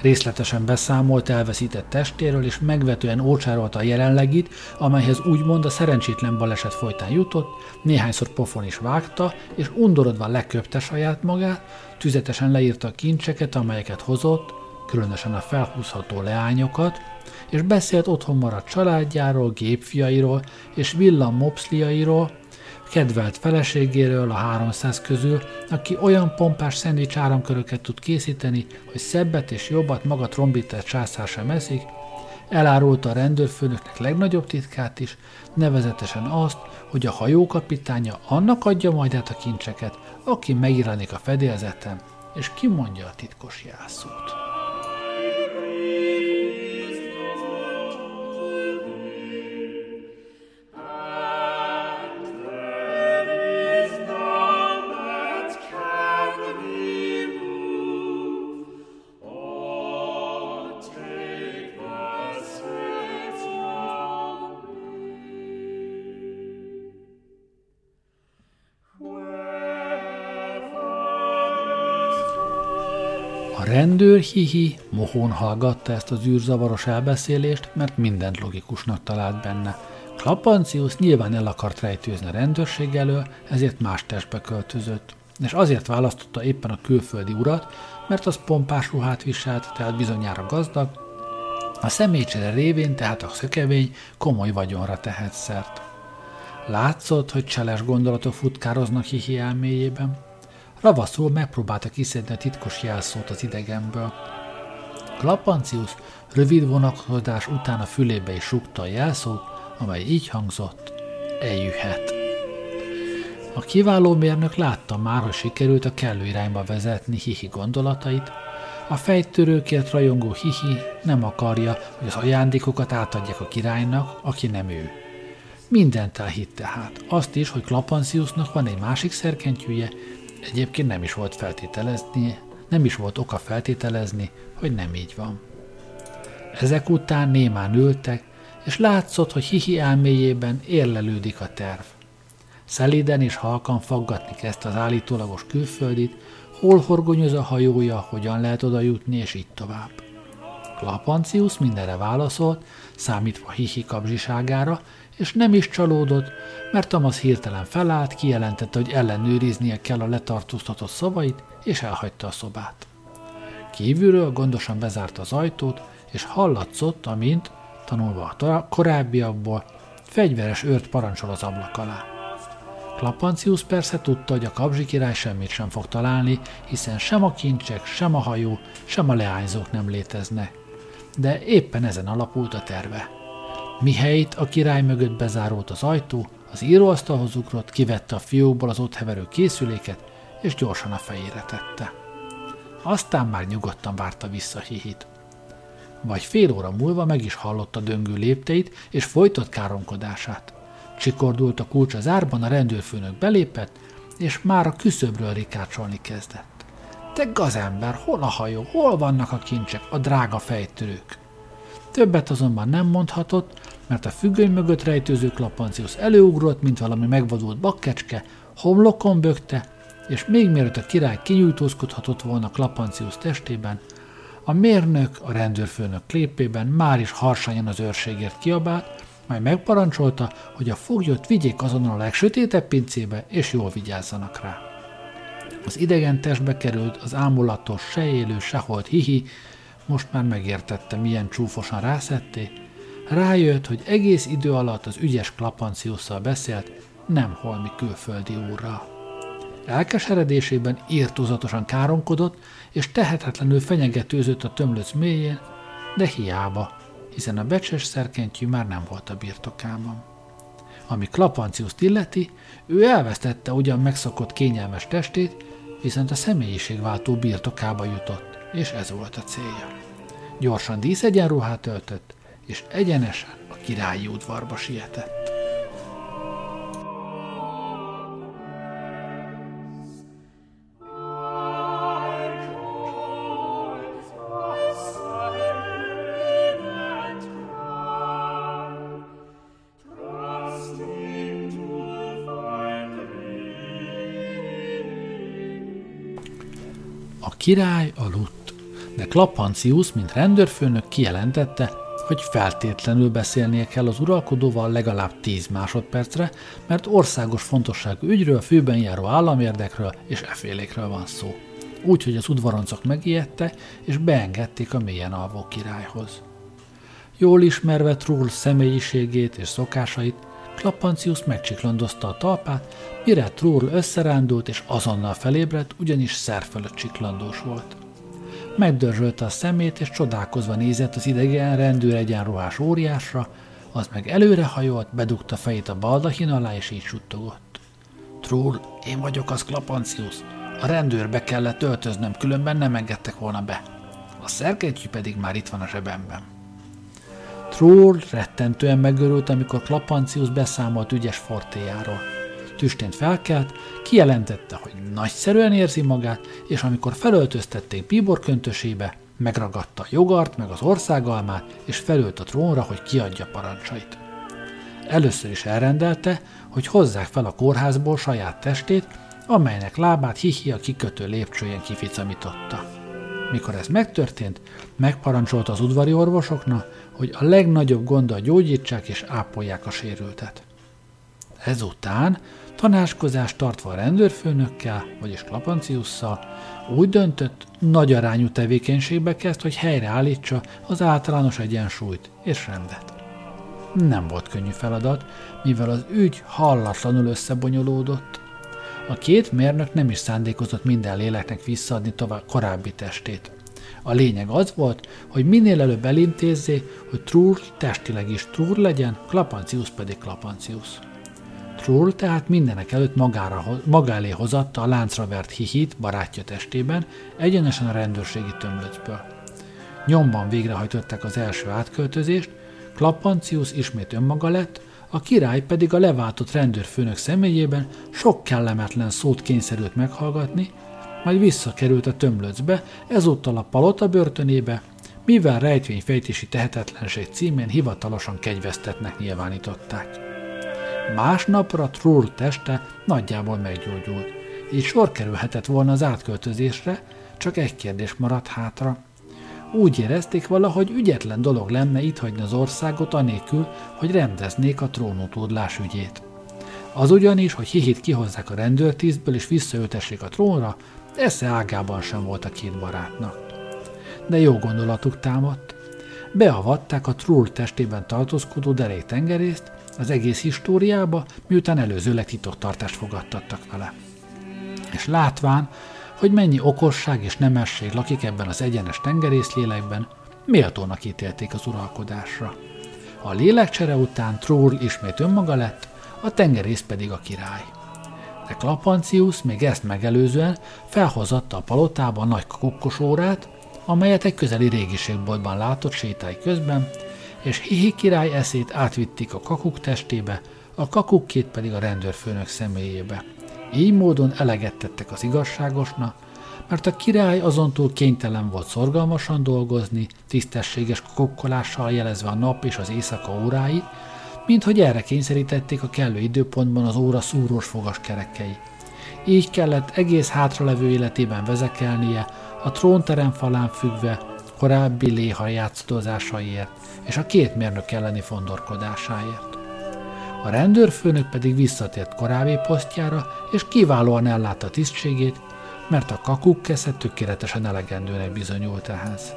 Részletesen beszámolt elveszített testéről, és megvetően ócsárolta a jelenlegit, amelyhez úgymond a szerencsétlen baleset folytán jutott, néhányszor pofon is vágta, és undorodva leköpte saját magát, tüzetesen leírta a kincseket, amelyeket hozott, különösen a felhúzható leányokat, és beszélt otthon maradt családjáról, gépfiairól és villam mopszliairól, kedvelt feleségéről a 300 közül, aki olyan pompás szendvics áramköröket tud készíteni, hogy szebbet és jobbat maga trombitert császár sem eszik, elárulta a rendőrfőnöknek legnagyobb titkát is, nevezetesen azt, hogy a hajókapitánya annak adja majd át a kincseket, aki megiranik a fedélzeten, és kimondja a titkos jelszót. Rendőr hihi mohón hallgatta ezt az űrzavaros elbeszélést, mert mindent logikusnak talált benne. Klapancius nyilván el akart rejtőzni a rendőrség elől, ezért más testbe költözött. És azért választotta éppen a külföldi urat, mert az pompás ruhát viselt, tehát bizonyára gazdag, a személycsere révén tehát a szökevény komoly vagyonra tehet szert. Látszott, hogy cseles gondolatok futkároznak hihi elméjében. Ravaszul megpróbálta kiszedni a titkos jelszót az idegenből. Klapancius rövid vonakodás után a fülébe is rúgta a jelszót, amely így hangzott, eljöhet. A kiváló mérnök látta már, hogy sikerült a kellő irányba vezetni Hihi gondolatait, a fejtörőkért rajongó Hihi nem akarja, hogy az ajándékokat átadják a királynak, aki nem ő. Mindent elhitt tehát. Azt is, hogy Klapanciusnak van egy másik szerkentyűje, egyébként nem is volt feltételezni, nem is volt oka feltételezni, hogy nem így van. Ezek után némán ültek, és látszott, hogy hihi elméjében érlelődik a terv. Szeliden és halkan faggatni kezdte az állítólagos külföldit, hol horgonyoz a hajója, hogyan lehet oda jutni, és így tovább. Klapancius mindenre válaszolt, számítva hihi kapzsiságára, és nem is csalódott, mert Thomas hirtelen felállt, kijelentette, hogy ellenőriznie kell a letartóztatott szavait, és elhagyta a szobát. Kívülről gondosan bezárta az ajtót, és hallatszott, amint, tanulva a korábbiakból, fegyveres őrt parancsol az ablak alá. Klapancius persze tudta, hogy a kapzsi király semmit sem fog találni, hiszen sem a kincsek, sem a hajó, sem a leányzók nem léteznek. De éppen ezen alapult a terve. Mihelyt a király mögött bezárult az ajtó, az íróasztalhoz ugrott, kivette a fiókból az ott heverő készüléket, és gyorsan a fejére tette. Aztán már nyugodtan várta vissza hihit. Vagy fél óra múlva meg is hallotta döngő lépteit, és folytott káromkodását. Csikordult a kulcs az árban, a rendőrfőnök belépett, és már a küszöbről rikácsolni kezdett. Te gazember, hol a hajó, hol vannak a kincsek, a drága fejtörők? Többet azonban nem mondhatott, mert a függöny mögött rejtőző Klapancius előugrott, mint valami megvadult bakkecske, homlokon bökte, és még mielőtt a király kinyújtózkodhatott volna Klapancius testében, a mérnök a rendőrfőnök klépében már is harsanyan az őrségért kiabált, majd megparancsolta, hogy a foglyot vigyék azonnal a legsötétebb pincébe, és jól vigyázzanak rá. Az idegen testbe került az ámulatos, se élő, se hihi, most már megértette, milyen csúfosan rászetté, rájött, hogy egész idő alatt az ügyes Klapanciusszal beszélt, nem holmi külföldi úrral. Elkeseredésében írtózatosan káromkodott, és tehetetlenül fenyegetőzött a tömlöc mélyén, de hiába, hiszen a becses szerkentyű már nem volt a birtokában. Ami Klapanciuszt illeti, ő elvesztette ugyan megszokott kényelmes testét, viszont a személyiségváltó birtokába jutott, és ez volt a célja. Gyorsan díszegyenruhát öltött, és egyenesen a királyi udvarba sietett. király aludt, de Klapancius, mint rendőrfőnök kijelentette, hogy feltétlenül beszélnie kell az uralkodóval legalább 10 másodpercre, mert országos fontosságú ügyről, főben járó államérdekről és efélékről van szó. Úgyhogy az udvaroncok megijedte, és beengedték a mélyen alvó királyhoz. Jól ismerve Trull személyiségét és szokásait, Klapancius megcsiklandozta a talpát, mire Trull összerándult és azonnal felébredt, ugyanis szerfölött csiklandós volt. Megdörzsölte a szemét, és csodálkozva nézett az idegen rendőr egyenruhás óriásra, az meg előrehajolt, bedugta fejét a baldahin alá, és így suttogott. Trull, én vagyok az Klapancius. A rendőrbe kellett öltöznöm, különben nem engedtek volna be. A szerkentyű pedig már itt van a zsebemben. Troll rettentően megörült, amikor Klapancius beszámolt ügyes fortéjáról. Tüstént felkelt, kijelentette, hogy nagyszerűen érzi magát, és amikor felöltöztették bíbor köntösébe, megragadta a jogart meg az országalmát, és felült a trónra, hogy kiadja parancsait. Először is elrendelte, hogy hozzák fel a kórházból saját testét, amelynek lábát hihi a kikötő lépcsőjén kificamította. Mikor ez megtörtént, megparancsolta az udvari orvosoknak, hogy a legnagyobb gonddal gyógyítsák és ápolják a sérültet. Ezután tanácskozást tartva a rendőrfőnökkel, vagyis Klapanciusszal, úgy döntött, nagy arányú tevékenységbe kezd, hogy helyreállítsa az általános egyensúlyt és rendet. Nem volt könnyű feladat, mivel az ügy hallatlanul összebonyolódott. A két mérnök nem is szándékozott minden léleknek visszaadni tovább korábbi testét. A lényeg az volt, hogy minél előbb elintézzé, hogy Trull testileg is Trull legyen, Klapancius pedig Klapancius. Trull tehát mindenek előtt magára, maga elé hozatta a láncra vert hihit barátja testében, egyenesen a rendőrségi tömlöcből. Nyomban végrehajtották az első átköltözést, Klapancius ismét önmaga lett, a király pedig a leváltott rendőrfőnök személyében sok kellemetlen szót kényszerült meghallgatni, majd visszakerült a tömlöcbe, ezúttal a palota börtönébe, mivel rejtvényfejtési tehetetlenség címén hivatalosan kegyvesztetnek nyilvánították. Másnapra Trull teste nagyjából meggyógyult, így sor kerülhetett volna az átköltözésre, csak egy kérdés maradt hátra. Úgy érezték valahogy ügyetlen dolog lenne itt hagyni az országot anélkül, hogy rendeznék a trónutódlás ügyét. Az ugyanis, hogy hihit kihozzák a rendőrtisztből és visszaültessék a trónra, esze ágában sem volt a két barátnak. De jó gondolatuk támadt. Beavatták a Trull testében tartózkodó deréktengerészt, az egész históriába, miután előzőleg titoktartást fogadtattak vele. És látván, hogy mennyi okosság és nemesség lakik ebben az egyenes tengerészlélekben, méltónak ítélték az uralkodásra. A lélekcsere után Trór ismét önmaga lett, a tengerész pedig a király. De Klapancius még ezt megelőzően felhozatta a palotába a nagy kakukkos órát, amelyet egy közeli régiségboltban látott sétái közben, és Hihi király eszét átvitték a kakuk testébe, a kakukkét pedig a rendőrfőnök személyébe. Így módon eleget tettek az igazságosnak, mert a király azontúl kénytelen volt szorgalmasan dolgozni, tisztességes kokkolással jelezve a nap és az éjszaka óráit, mint hogy erre kényszerítették a kellő időpontban az óra szúrós fogas kerekei. Így kellett egész hátralevő életében vezekelnie, a trónterem falán függve, korábbi léha játszadozásaiért és a két mérnök elleni fondorkodásáért. A rendőrfőnök pedig visszatért korábbi posztjára, és kiválóan ellátta tisztségét, mert a kakukkesze tökéletesen elegendőnek bizonyult ehhez.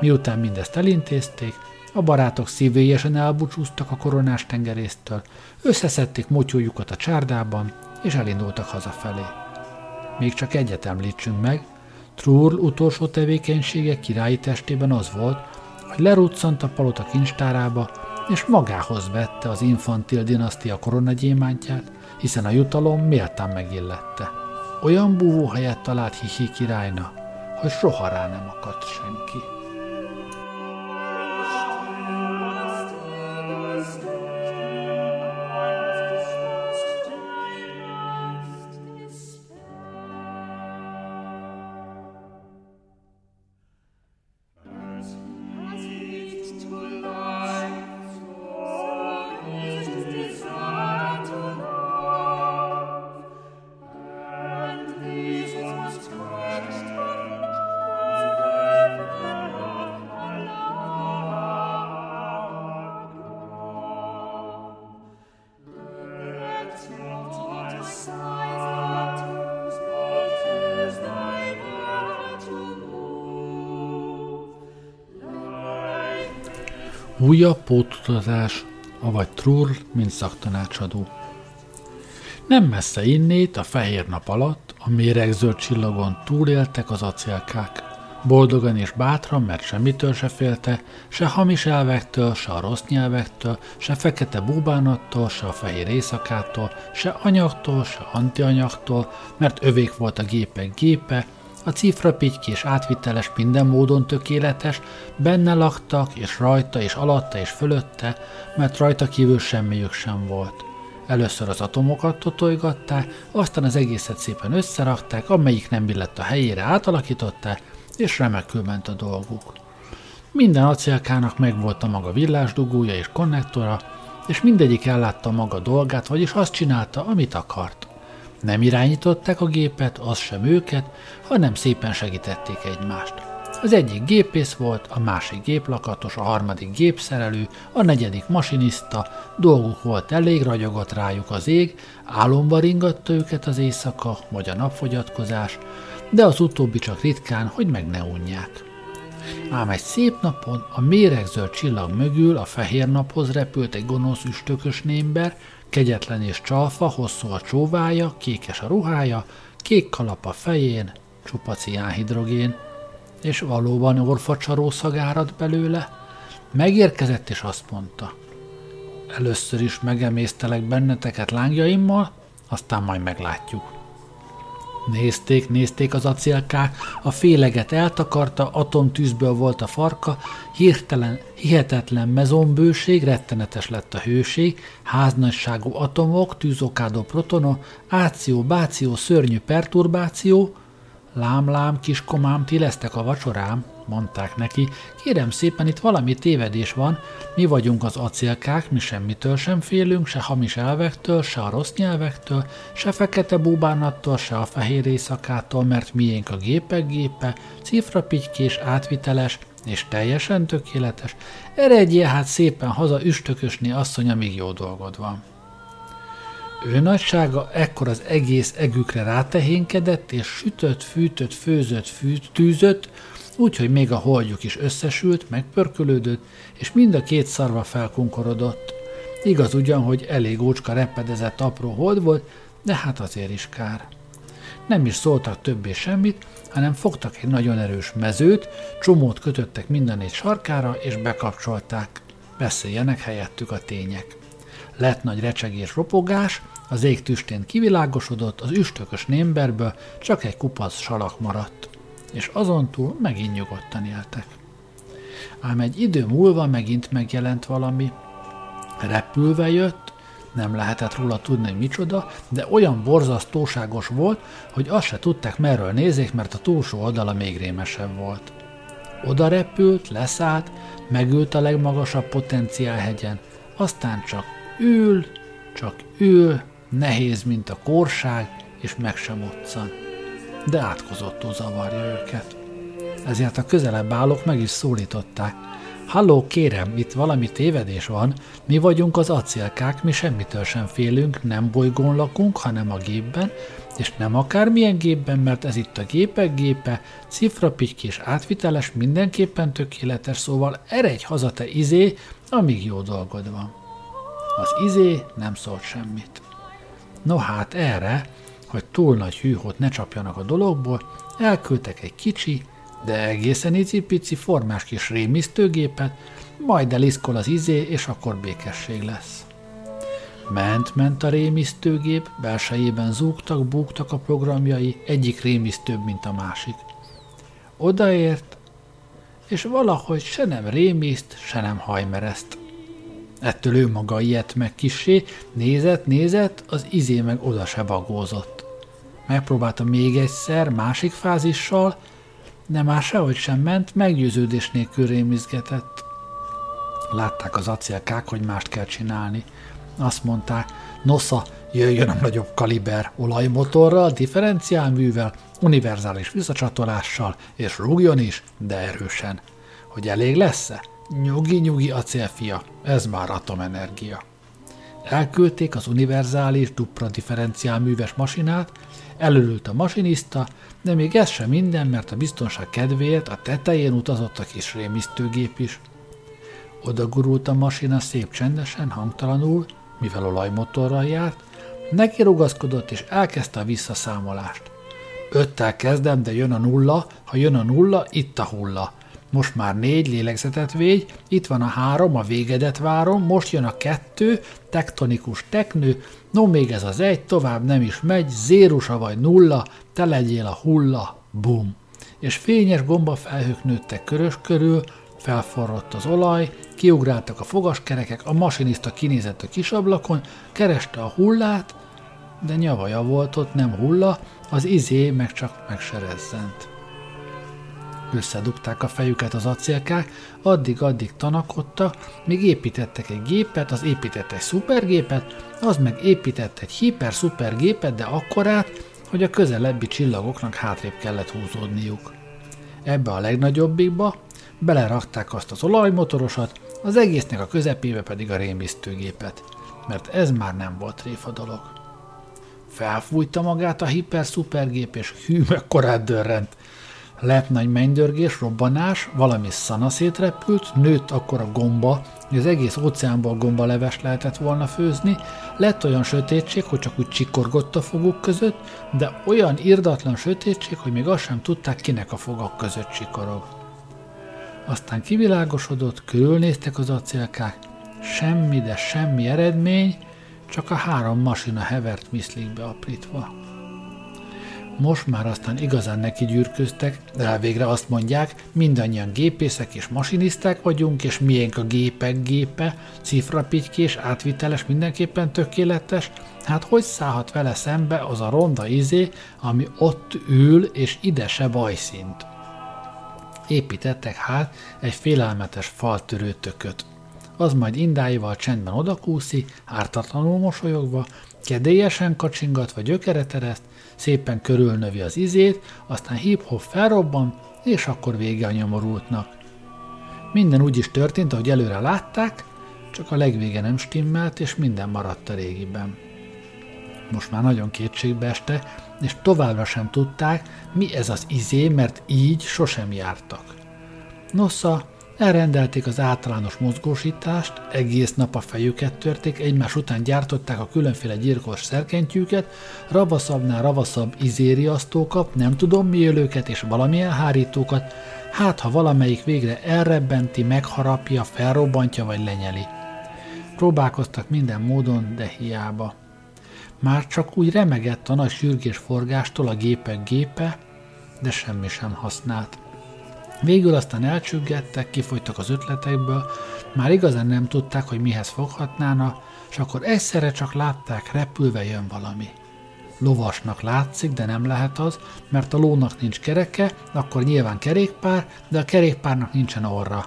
Miután mindezt elintézték, a barátok szívélyesen elbúcsúztak a koronás tengerésztől, összeszedték motyójukat a csárdában, és elindultak hazafelé. Még csak egyet említsünk meg, Trúr utolsó tevékenysége királyi testében az volt, hogy leruccant a palota kincstárába, és magához vette az infantil dinasztia koronagyémántját, hiszen a jutalom méltán megillette. Olyan búvó helyet talált Hihi királyna, hogy soha rá nem akadt senki. Újabb pótutatás, avagy Trull, mint szaktanácsadó. Nem messze innét, a fehér nap alatt, a méregzöld csillagon túléltek az acélkák. Boldogan és bátran, mert semmitől se félte, se hamis elvektől, se a rossz nyelvektől, se fekete búbánattól, se a fehér éjszakától, se anyagtól, se antianyagtól, mert övék volt a gépek gépe, a cifra és átviteles minden módon tökéletes, benne laktak, és rajta, és alatta, és fölötte, mert rajta kívül semmiük sem volt. Először az atomokat totolygatták, aztán az egészet szépen összerakták, amelyik nem illett a helyére átalakították, és remekül ment a dolguk. Minden acélkának megvolt a maga villásdugója és konnektora, és mindegyik ellátta maga dolgát, vagyis azt csinálta, amit akart. Nem irányították a gépet, az sem őket, hanem szépen segítették egymást. Az egyik gépész volt, a másik géplakatos, a harmadik gépszerelő, a negyedik masinista, dolguk volt elég, ragyogott rájuk az ég, álomba ringatta őket az éjszaka, vagy a napfogyatkozás, de az utóbbi csak ritkán, hogy meg ne unják. Ám egy szép napon a méregzöld csillag mögül a fehér naphoz repült egy gonosz üstökös némber, kegyetlen és csalfa, hosszú a csóvája, kékes a ruhája, kék kalap a fején, csupa ciánhidrogén, és valóban orfacsaró szagárad belőle. Megérkezett és azt mondta, először is megemésztelek benneteket lángjaimmal, aztán majd meglátjuk. Nézték, nézték az acélkák, a féleget eltakarta, atomtűzből volt a farka, hirtelen, hihetetlen mezombőség, rettenetes lett a hőség, háznagyságú atomok, tűzokádó protonok, áció, báció, szörnyű perturbáció, lám, lám, kiskomám, ti lesztek a vacsorám, mondták neki, kérem szépen, itt valami tévedés van, mi vagyunk az acélkák, mi semmitől sem félünk, se hamis elvektől, se a rossz nyelvektől, se fekete búbánattól, se a fehér éjszakától, mert miénk a gépek gépe, cifrapitykés, átviteles, és teljesen tökéletes. Eredjél hát szépen haza üstökösni asszony, amíg jó dolgod van. Ő nagysága ekkor az egész egükre rátehénkedett, és sütött, fűtött, főzött, fűt, tűzött, úgyhogy még a holdjuk is összesült, megpörkölődött, és mind a két szarva felkunkorodott. Igaz ugyan, hogy elég ócska repedezett apró hold volt, de hát azért is kár. Nem is szóltak többé semmit, hanem fogtak egy nagyon erős mezőt, csomót kötöttek minden négy sarkára, és bekapcsolták. Beszéljenek helyettük a tények. Lett nagy recsegés ropogás, az ég tüstén kivilágosodott, az üstökös némberből csak egy kupac salak maradt és azontúl megint nyugodtan éltek. Ám egy idő múlva megint megjelent valami. Repülve jött, nem lehetett róla tudni, hogy micsoda, de olyan borzasztóságos volt, hogy azt se tudták merről nézzék, mert a túlsó oldala még rémesebb volt. Oda repült, leszállt, megült a legmagasabb potenciálhegyen, aztán csak ül, csak ül, nehéz, mint a korság, és meg sem otszan de átkozottól zavarja őket. Ezért a közelebb állók meg is szólították. Halló, kérem, itt valami tévedés van, mi vagyunk az acélkák, mi semmitől sem félünk, nem bolygón lakunk, hanem a gépben, és nem akármilyen gépben, mert ez itt a gépek gépe, cifrapitty és átviteles, mindenképpen tökéletes, szóval eredj haza te izé, amíg jó dolgod van. Az izé nem szólt semmit. No hát erre, hogy túl nagy hűhót ne csapjanak a dologból, elküldtek egy kicsi, de egészen icipici formás kis rémisztőgépet, majd eliszkol az izé, és akkor békesség lesz. Ment-ment a rémisztőgép, belsejében zúgtak, búgtak a programjai, egyik rémisztőbb, mint a másik. Odaért, és valahogy se nem rémiszt, se nem hajmereszt. Ettől ő maga ilyet meg kissé, nézett, nézett, az izé meg oda se bagózott. Megpróbálta még egyszer, másik fázissal, de már sehogy sem ment, meggyőződés nélkül rémizgetett. Látták az acélkák, hogy mást kell csinálni. Azt mondták, nosza, jöjjön a nagyobb kaliber olajmotorral, differenciálművel, univerzális visszacsatolással, és rúgjon is, de erősen. Hogy elég lesz-e? Nyugi-nyugi acélfia, ez már atomenergia. Elküldték az univerzális dupla differenciálműves masinát, Előült a masinista, de még ez sem minden, mert a biztonság kedvéért a tetején utazott a kis rémisztőgép is. Oda gurult a masina szép csendesen, hangtalanul, mivel olajmotorral járt, neki rugaszkodott és elkezdte a visszaszámolást. Öttel kezdem, de jön a nulla, ha jön a nulla, itt a hulla. Most már négy lélegzetet végy, itt van a három, a végedet várom, most jön a kettő, tektonikus teknő, no még ez az egy, tovább nem is megy, zérusa vagy nulla, te legyél a hulla, bum. És fényes gombafelhők nőttek körös körül, felforrott az olaj, kiugráltak a fogaskerekek, a masinista kinézett a kisablakon, kereste a hullát, de nyavaja volt ott, nem hulla, az izé meg csak megserezzent. Összedugták a fejüket az acélkák, addig-addig tanakodtak, még építettek egy gépet, az épített egy szupergépet, az meg épített egy hiper-szupergépet, de akkorát, hogy a közelebbi csillagoknak hátrébb kellett húzódniuk. Ebbe a legnagyobbikba belerakták azt az olajmotorosat, az egésznek a közepébe pedig a rémisztőgépet, mert ez már nem volt tréfa dolog. Felfújta magát a hiper-szupergép, és hű, mekkorát dörrent. Lett nagy mennydörgés, robbanás, valami szana szétrepült, nőtt akkor a gomba, hogy az egész óceánból gombaleves lehetett volna főzni, lett olyan sötétség, hogy csak úgy csikorgott a foguk között, de olyan irdatlan sötétség, hogy még azt sem tudták, kinek a fogak között csikorog. Aztán kivilágosodott, körülnéztek az acélkák, semmi, de semmi eredmény, csak a három masina hevert miszlikbe aprítva. Most már aztán igazán neki gyűrköztek, de elvégre azt mondják, mindannyian gépészek és masiniszták vagyunk, és miénk a gépek gépe, cifrapitykés, átviteles, mindenképpen tökéletes, hát hogy szállhat vele szembe az a ronda izé, ami ott ül, és ide se bajszint. Építettek hát egy félelmetes faltörő tököt. Az majd indáival csendben odakúszi, ártatlanul mosolyogva, kedélyesen kacsingatva gyökeret ereszt, szépen körülnövi az izét, aztán hip-hop felrobban, és akkor vége a nyomorultnak. Minden úgy is történt, ahogy előre látták, csak a legvége nem stimmelt, és minden maradt a régiben. Most már nagyon kétségbe este, és továbbra sem tudták, mi ez az izé, mert így sosem jártak. Nosza, Elrendelték az általános mozgósítást, egész nap a fejüket törték, egymás után gyártották a különféle gyilkos szerkentyűket, ravaszabbnál ravaszabb izériasztókat, nem tudom mi élőket és valamilyen hárítókat, hát ha valamelyik végre elrebbenti, megharapja, felrobbantja vagy lenyeli. Próbálkoztak minden módon, de hiába. Már csak úgy remegett a nagy sürgés forgástól a gépek gépe, de semmi sem használt. Végül aztán elcsüggettek, kifolytak az ötleteikből, már igazán nem tudták, hogy mihez foghatnának, és akkor egyszerre csak látták, repülve jön valami. Lovasnak látszik, de nem lehet az, mert a lónak nincs kereke, akkor nyilván kerékpár, de a kerékpárnak nincsen orra.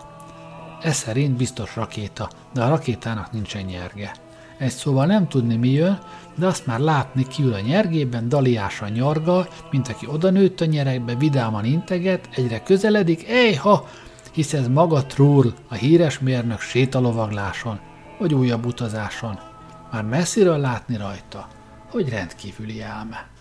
Ez szerint biztos rakéta, de a rakétának nincsen nyerge. Egy szóval nem tudni mi jön, de azt már látni kiül a nyergében, daliásan nyargal, mint aki oda nőtt a nyerekbe, vidáman integet, egyre közeledik, ha, hisz ez maga Trúr, a híres mérnök sétalovagláson, vagy újabb utazáson. Már messziről látni rajta, hogy rendkívüli álme.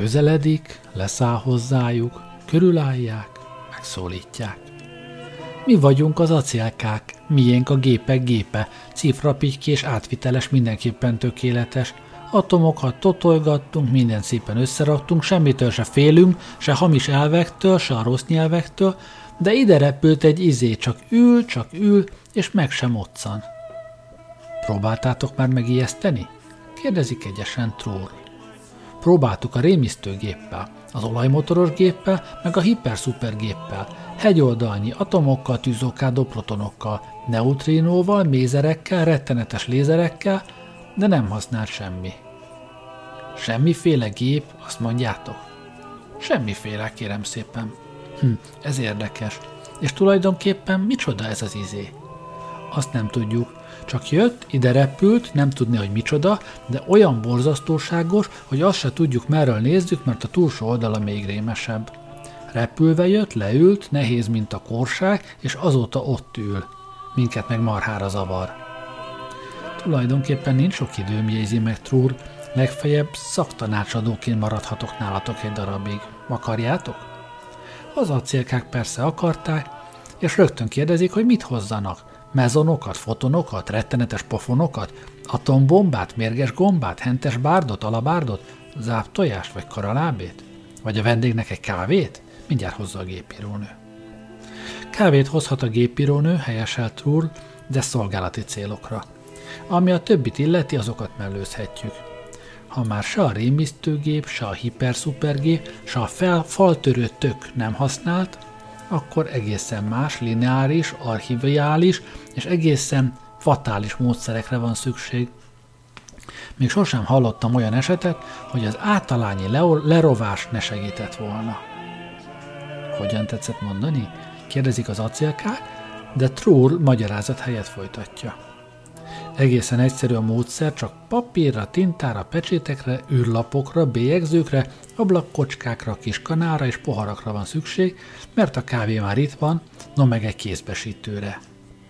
Közeledik, leszáll hozzájuk, körülállják, megszólítják. Mi vagyunk az acélkák, miénk a gépek gépe, cifrapitty és átviteles mindenképpen tökéletes. Atomokat totolgattunk, minden szépen összeraktunk, semmitől se félünk, se hamis elvektől, se a rossz nyelvektől, de ide repült egy izé, csak ül, csak ül, és meg sem moccan. Próbáltátok már megijeszteni? kérdezik egyesen Trór. Próbáltuk a rémisztőgéppel, az olajmotoros géppel, meg a hiperszupergéppel, hegyoldalnyi atomokkal, tűzokádó protonokkal, neutrinóval, mézerekkel, rettenetes lézerekkel, de nem használt semmi. Semmiféle gép, azt mondjátok? Semmiféle, kérem szépen. Hm, ez érdekes. És tulajdonképpen micsoda ez az izé? Azt nem tudjuk, csak jött, ide repült, nem tudni, hogy micsoda, de olyan borzasztóságos, hogy azt se tudjuk merről nézzük, mert a túlsó oldala még rémesebb. Repülve jött, leült, nehéz, mint a korság, és azóta ott ül. Minket meg marhára zavar. Tulajdonképpen nincs sok időm, jegyzi meg Trúr, legfeljebb szaktanácsadóként maradhatok nálatok egy darabig. Akarjátok? Az acélkák persze akarták, és rögtön kérdezik, hogy mit hozzanak. Mezonokat, fotonokat, rettenetes pofonokat, atombombát, mérges gombát, hentes bárdot, alabárdot, záp tojást vagy karalábét? Vagy a vendégnek egy kávét? Mindjárt hozza a gépírónő. Kávét hozhat a gépírónő, helyeselt úr, de szolgálati célokra. Ami a többit illeti, azokat mellőzhetjük. Ha már se a rémisztőgép, se a hiperszupergép, se a fel, faltörő tök nem használt, akkor egészen más, lineáris, archiviális és egészen fatális módszerekre van szükség. Még sosem hallottam olyan esetet, hogy az általányi lerovás ne segített volna. Hogyan tetszett mondani? Kérdezik az acélkák, de Trull magyarázat helyet folytatja. Egészen egyszerű a módszer, csak papírra, tintára, pecsétekre, űrlapokra, bélyegzőkre, ablakkocskákra, kis kanára és poharakra van szükség, mert a kávé már itt van, no meg egy kézbesítőre.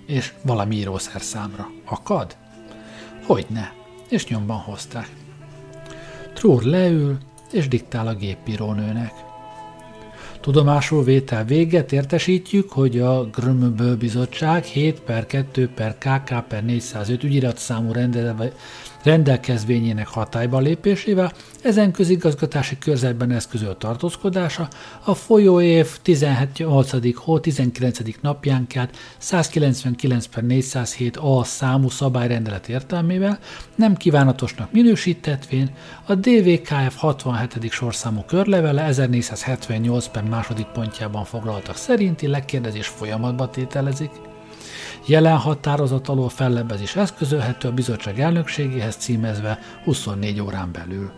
És valami írószer számra. Akad? Hogyne. És nyomban hozták. Trúr leül, és diktál a gépírónőnek. Tudomásul vétel véget értesítjük, hogy a Grömböl Bizottság 7 per 2 per KK per 405 ügyiratszámú rendelkezvényének hatályba lépésével, ezen közigazgatási körzetben eszközölt tartózkodása a folyóév 18. hó 19. napjánkát 199 per 407 A számú szabályrendelet értelmével nem kívánatosnak minősítetvén a DVKF 67. sorszámú körlevele 1478 per második pontjában foglaltak szerinti legkérdezés folyamatba tételezik, Jelen határozat alól fellebbezés eszközölhető a bizottság elnökségéhez címezve 24 órán belül.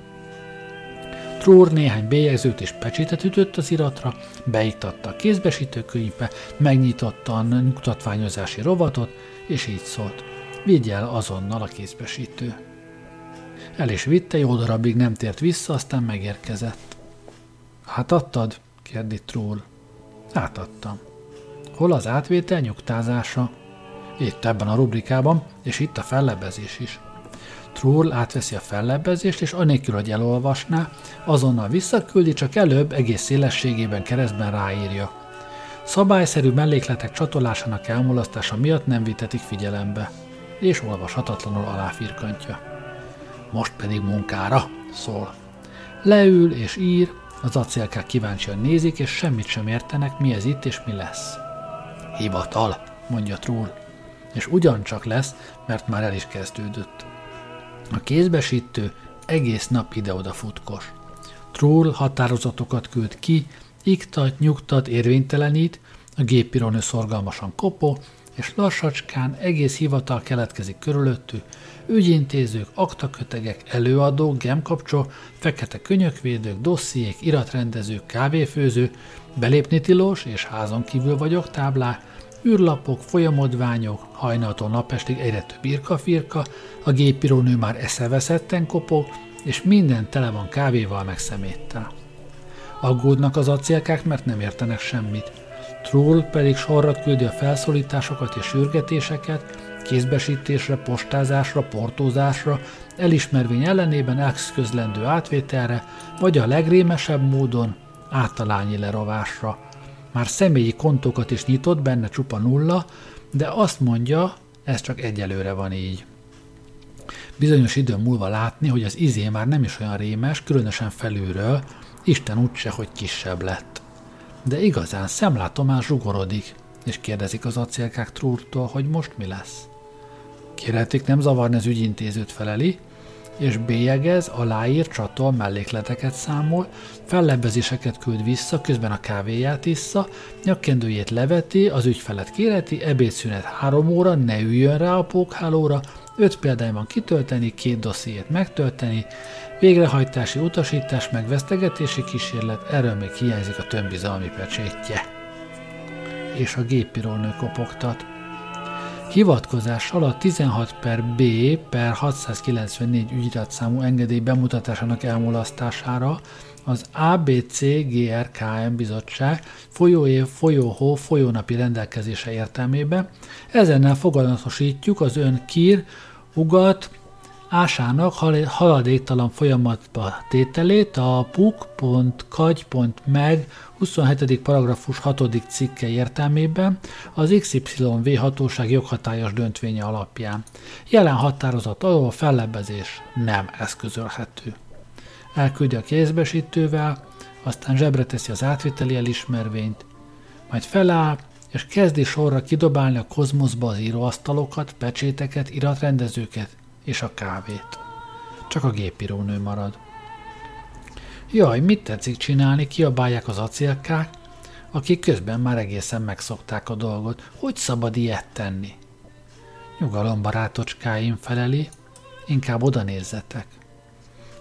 Trór néhány bélyegzőt és pecsétet ütött az iratra, beiktatta a kézbesítőkönyvbe, megnyitotta a nyugtatványozási rovatot, és így szólt. Vigy el azonnal a kézbesítő. El is vitte, jó darabig nem tért vissza, aztán megérkezett. Átadtad? kérdi Trór. Átadtam. Hol az átvétel nyugtázása? Itt ebben a rubrikában, és itt a fellebbezés is. Trull átveszi a fellebbezést, és anélkül, hogy elolvasná, azonnal visszaküldi, csak előbb egész szélességében keresztben ráírja. Szabályszerű mellékletek csatolásának elmulasztása miatt nem vitetik figyelembe, és olvashatatlanul aláfirkantja. Most pedig munkára, szól. Leül és ír, az acélkák kíváncsian nézik, és semmit sem értenek, mi ez itt és mi lesz. Hivatal, mondja Trull és ugyancsak lesz, mert már el is kezdődött. A kézbesítő egész nap ide-oda futkos. Troll határozatokat küld ki, iktat, nyugtat, érvénytelenít, a géppironő szorgalmasan kopó, és lassacskán egész hivatal keletkezik körülöttük, ügyintézők, aktakötegek, előadók, gemkapcsó, fekete könyökvédők, dossziék, iratrendezők, kávéfőző, belépni tilos és házon kívül vagyok táblák, űrlapok, folyamodványok, hajnaltól napestig egyre több irka-firka, a gépírónő már eszeveszetten kopog, és minden tele van kávéval meg szeméttel. Aggódnak az acélkák, mert nem értenek semmit. Trull pedig sorra küldi a felszólításokat és sürgetéseket, kézbesítésre, postázásra, portózásra, elismervény ellenében eszközlendő átvételre, vagy a legrémesebb módon általányi lerovásra, már személyi kontókat is nyitott, benne csupa nulla, de azt mondja, ez csak egyelőre van így. Bizonyos idő múlva látni, hogy az izé már nem is olyan rémes, különösen felülről, Isten úgyse, hogy kisebb lett. De igazán szemlátomán zsugorodik, és kérdezik az acélkák trúrtól, hogy most mi lesz. Kérhetik nem zavarni az ügyintézőt feleli, és bélyegez, aláír, csatol, mellékleteket számol, fellebbezéseket küld vissza, közben a kávéját issza, nyakkendőjét leveti, az ügyfelet kéreti, ebédszünet három óra, ne üljön rá a pókhálóra, öt példányban kitölteni, két dossziét megtölteni, végrehajtási utasítás, megvesztegetési kísérlet, erről még hiányzik a tömbizalmi pecsétje. És a géppirónő kopogtat. Hivatkozással a 16 per B per 694 ügyiratszámú engedély bemutatásának elmulasztására az ABCGRKM bizottság folyóév, folyóhó, folyónapi rendelkezése értelmében. Ezennel fogadatosítjuk az ön kír, ugat, ásának haladéktalan folyamatba tételét a puk.kagy.meg 27. paragrafus 6. cikke értelmében az XYV hatóság joghatályos döntvénye alapján. Jelen határozat alól a fellebbezés nem eszközölhető. Elküldi a kézbesítővel, aztán zsebre teszi az átviteli elismervényt, majd feláll, és kezdi sorra kidobálni a kozmoszba az íróasztalokat, pecséteket, iratrendezőket és a kávét. Csak a gépírónő marad. Jaj, mit tetszik csinálni, kiabálják az acélkák, akik közben már egészen megszokták a dolgot. Hogy szabad ilyet tenni? Nyugalom, barátocskáim feleli, inkább oda nézzetek.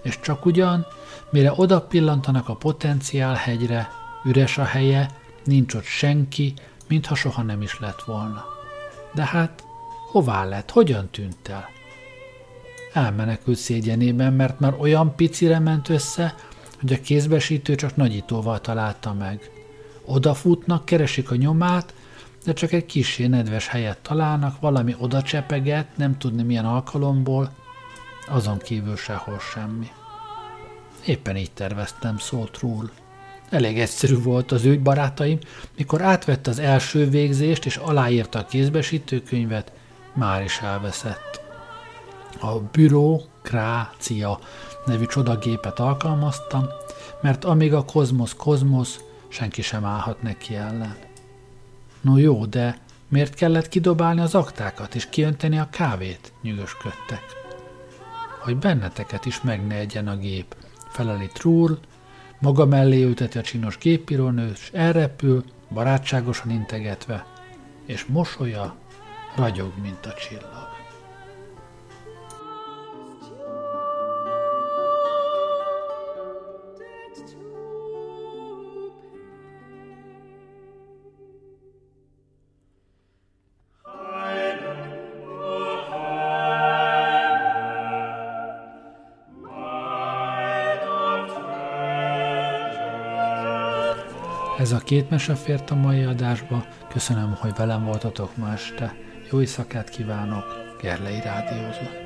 És csak ugyan, mire oda pillantanak a potenciál hegyre, üres a helye, nincs ott senki, mintha soha nem is lett volna. De hát, hová lett, hogyan tűnt el? Elmenekült szégyenében, mert már olyan picire ment össze, hogy a kézbesítő csak nagyítóval találta meg. Odafutnak, keresik a nyomát, de csak egy kisé nedves helyet találnak, valami oda csepeget, nem tudni milyen alkalomból, azon kívül sehol semmi. Éppen így terveztem, szólt Rúl. Elég egyszerű volt az ügy, barátaim, mikor átvette az első végzést és aláírta a kézbesítőkönyvet, már is elveszett. A bürokrácia nevű csodagépet alkalmaztam, mert amíg a kozmosz kozmosz, senki sem állhat neki ellen. No jó, de miért kellett kidobálni az aktákat és kiönteni a kávét? nyűgösködtek. Hogy benneteket is meg ne egyen a gép, feleli Trúr, maga mellé ülteti a csinos gépírónőt, és elrepül, barátságosan integetve, és mosolya ragyog, mint a csillag. Két mese fért a mai adásba. Köszönöm, hogy velem voltatok ma este. Jó éjszakát kívánok, Gerlei Rádiózott.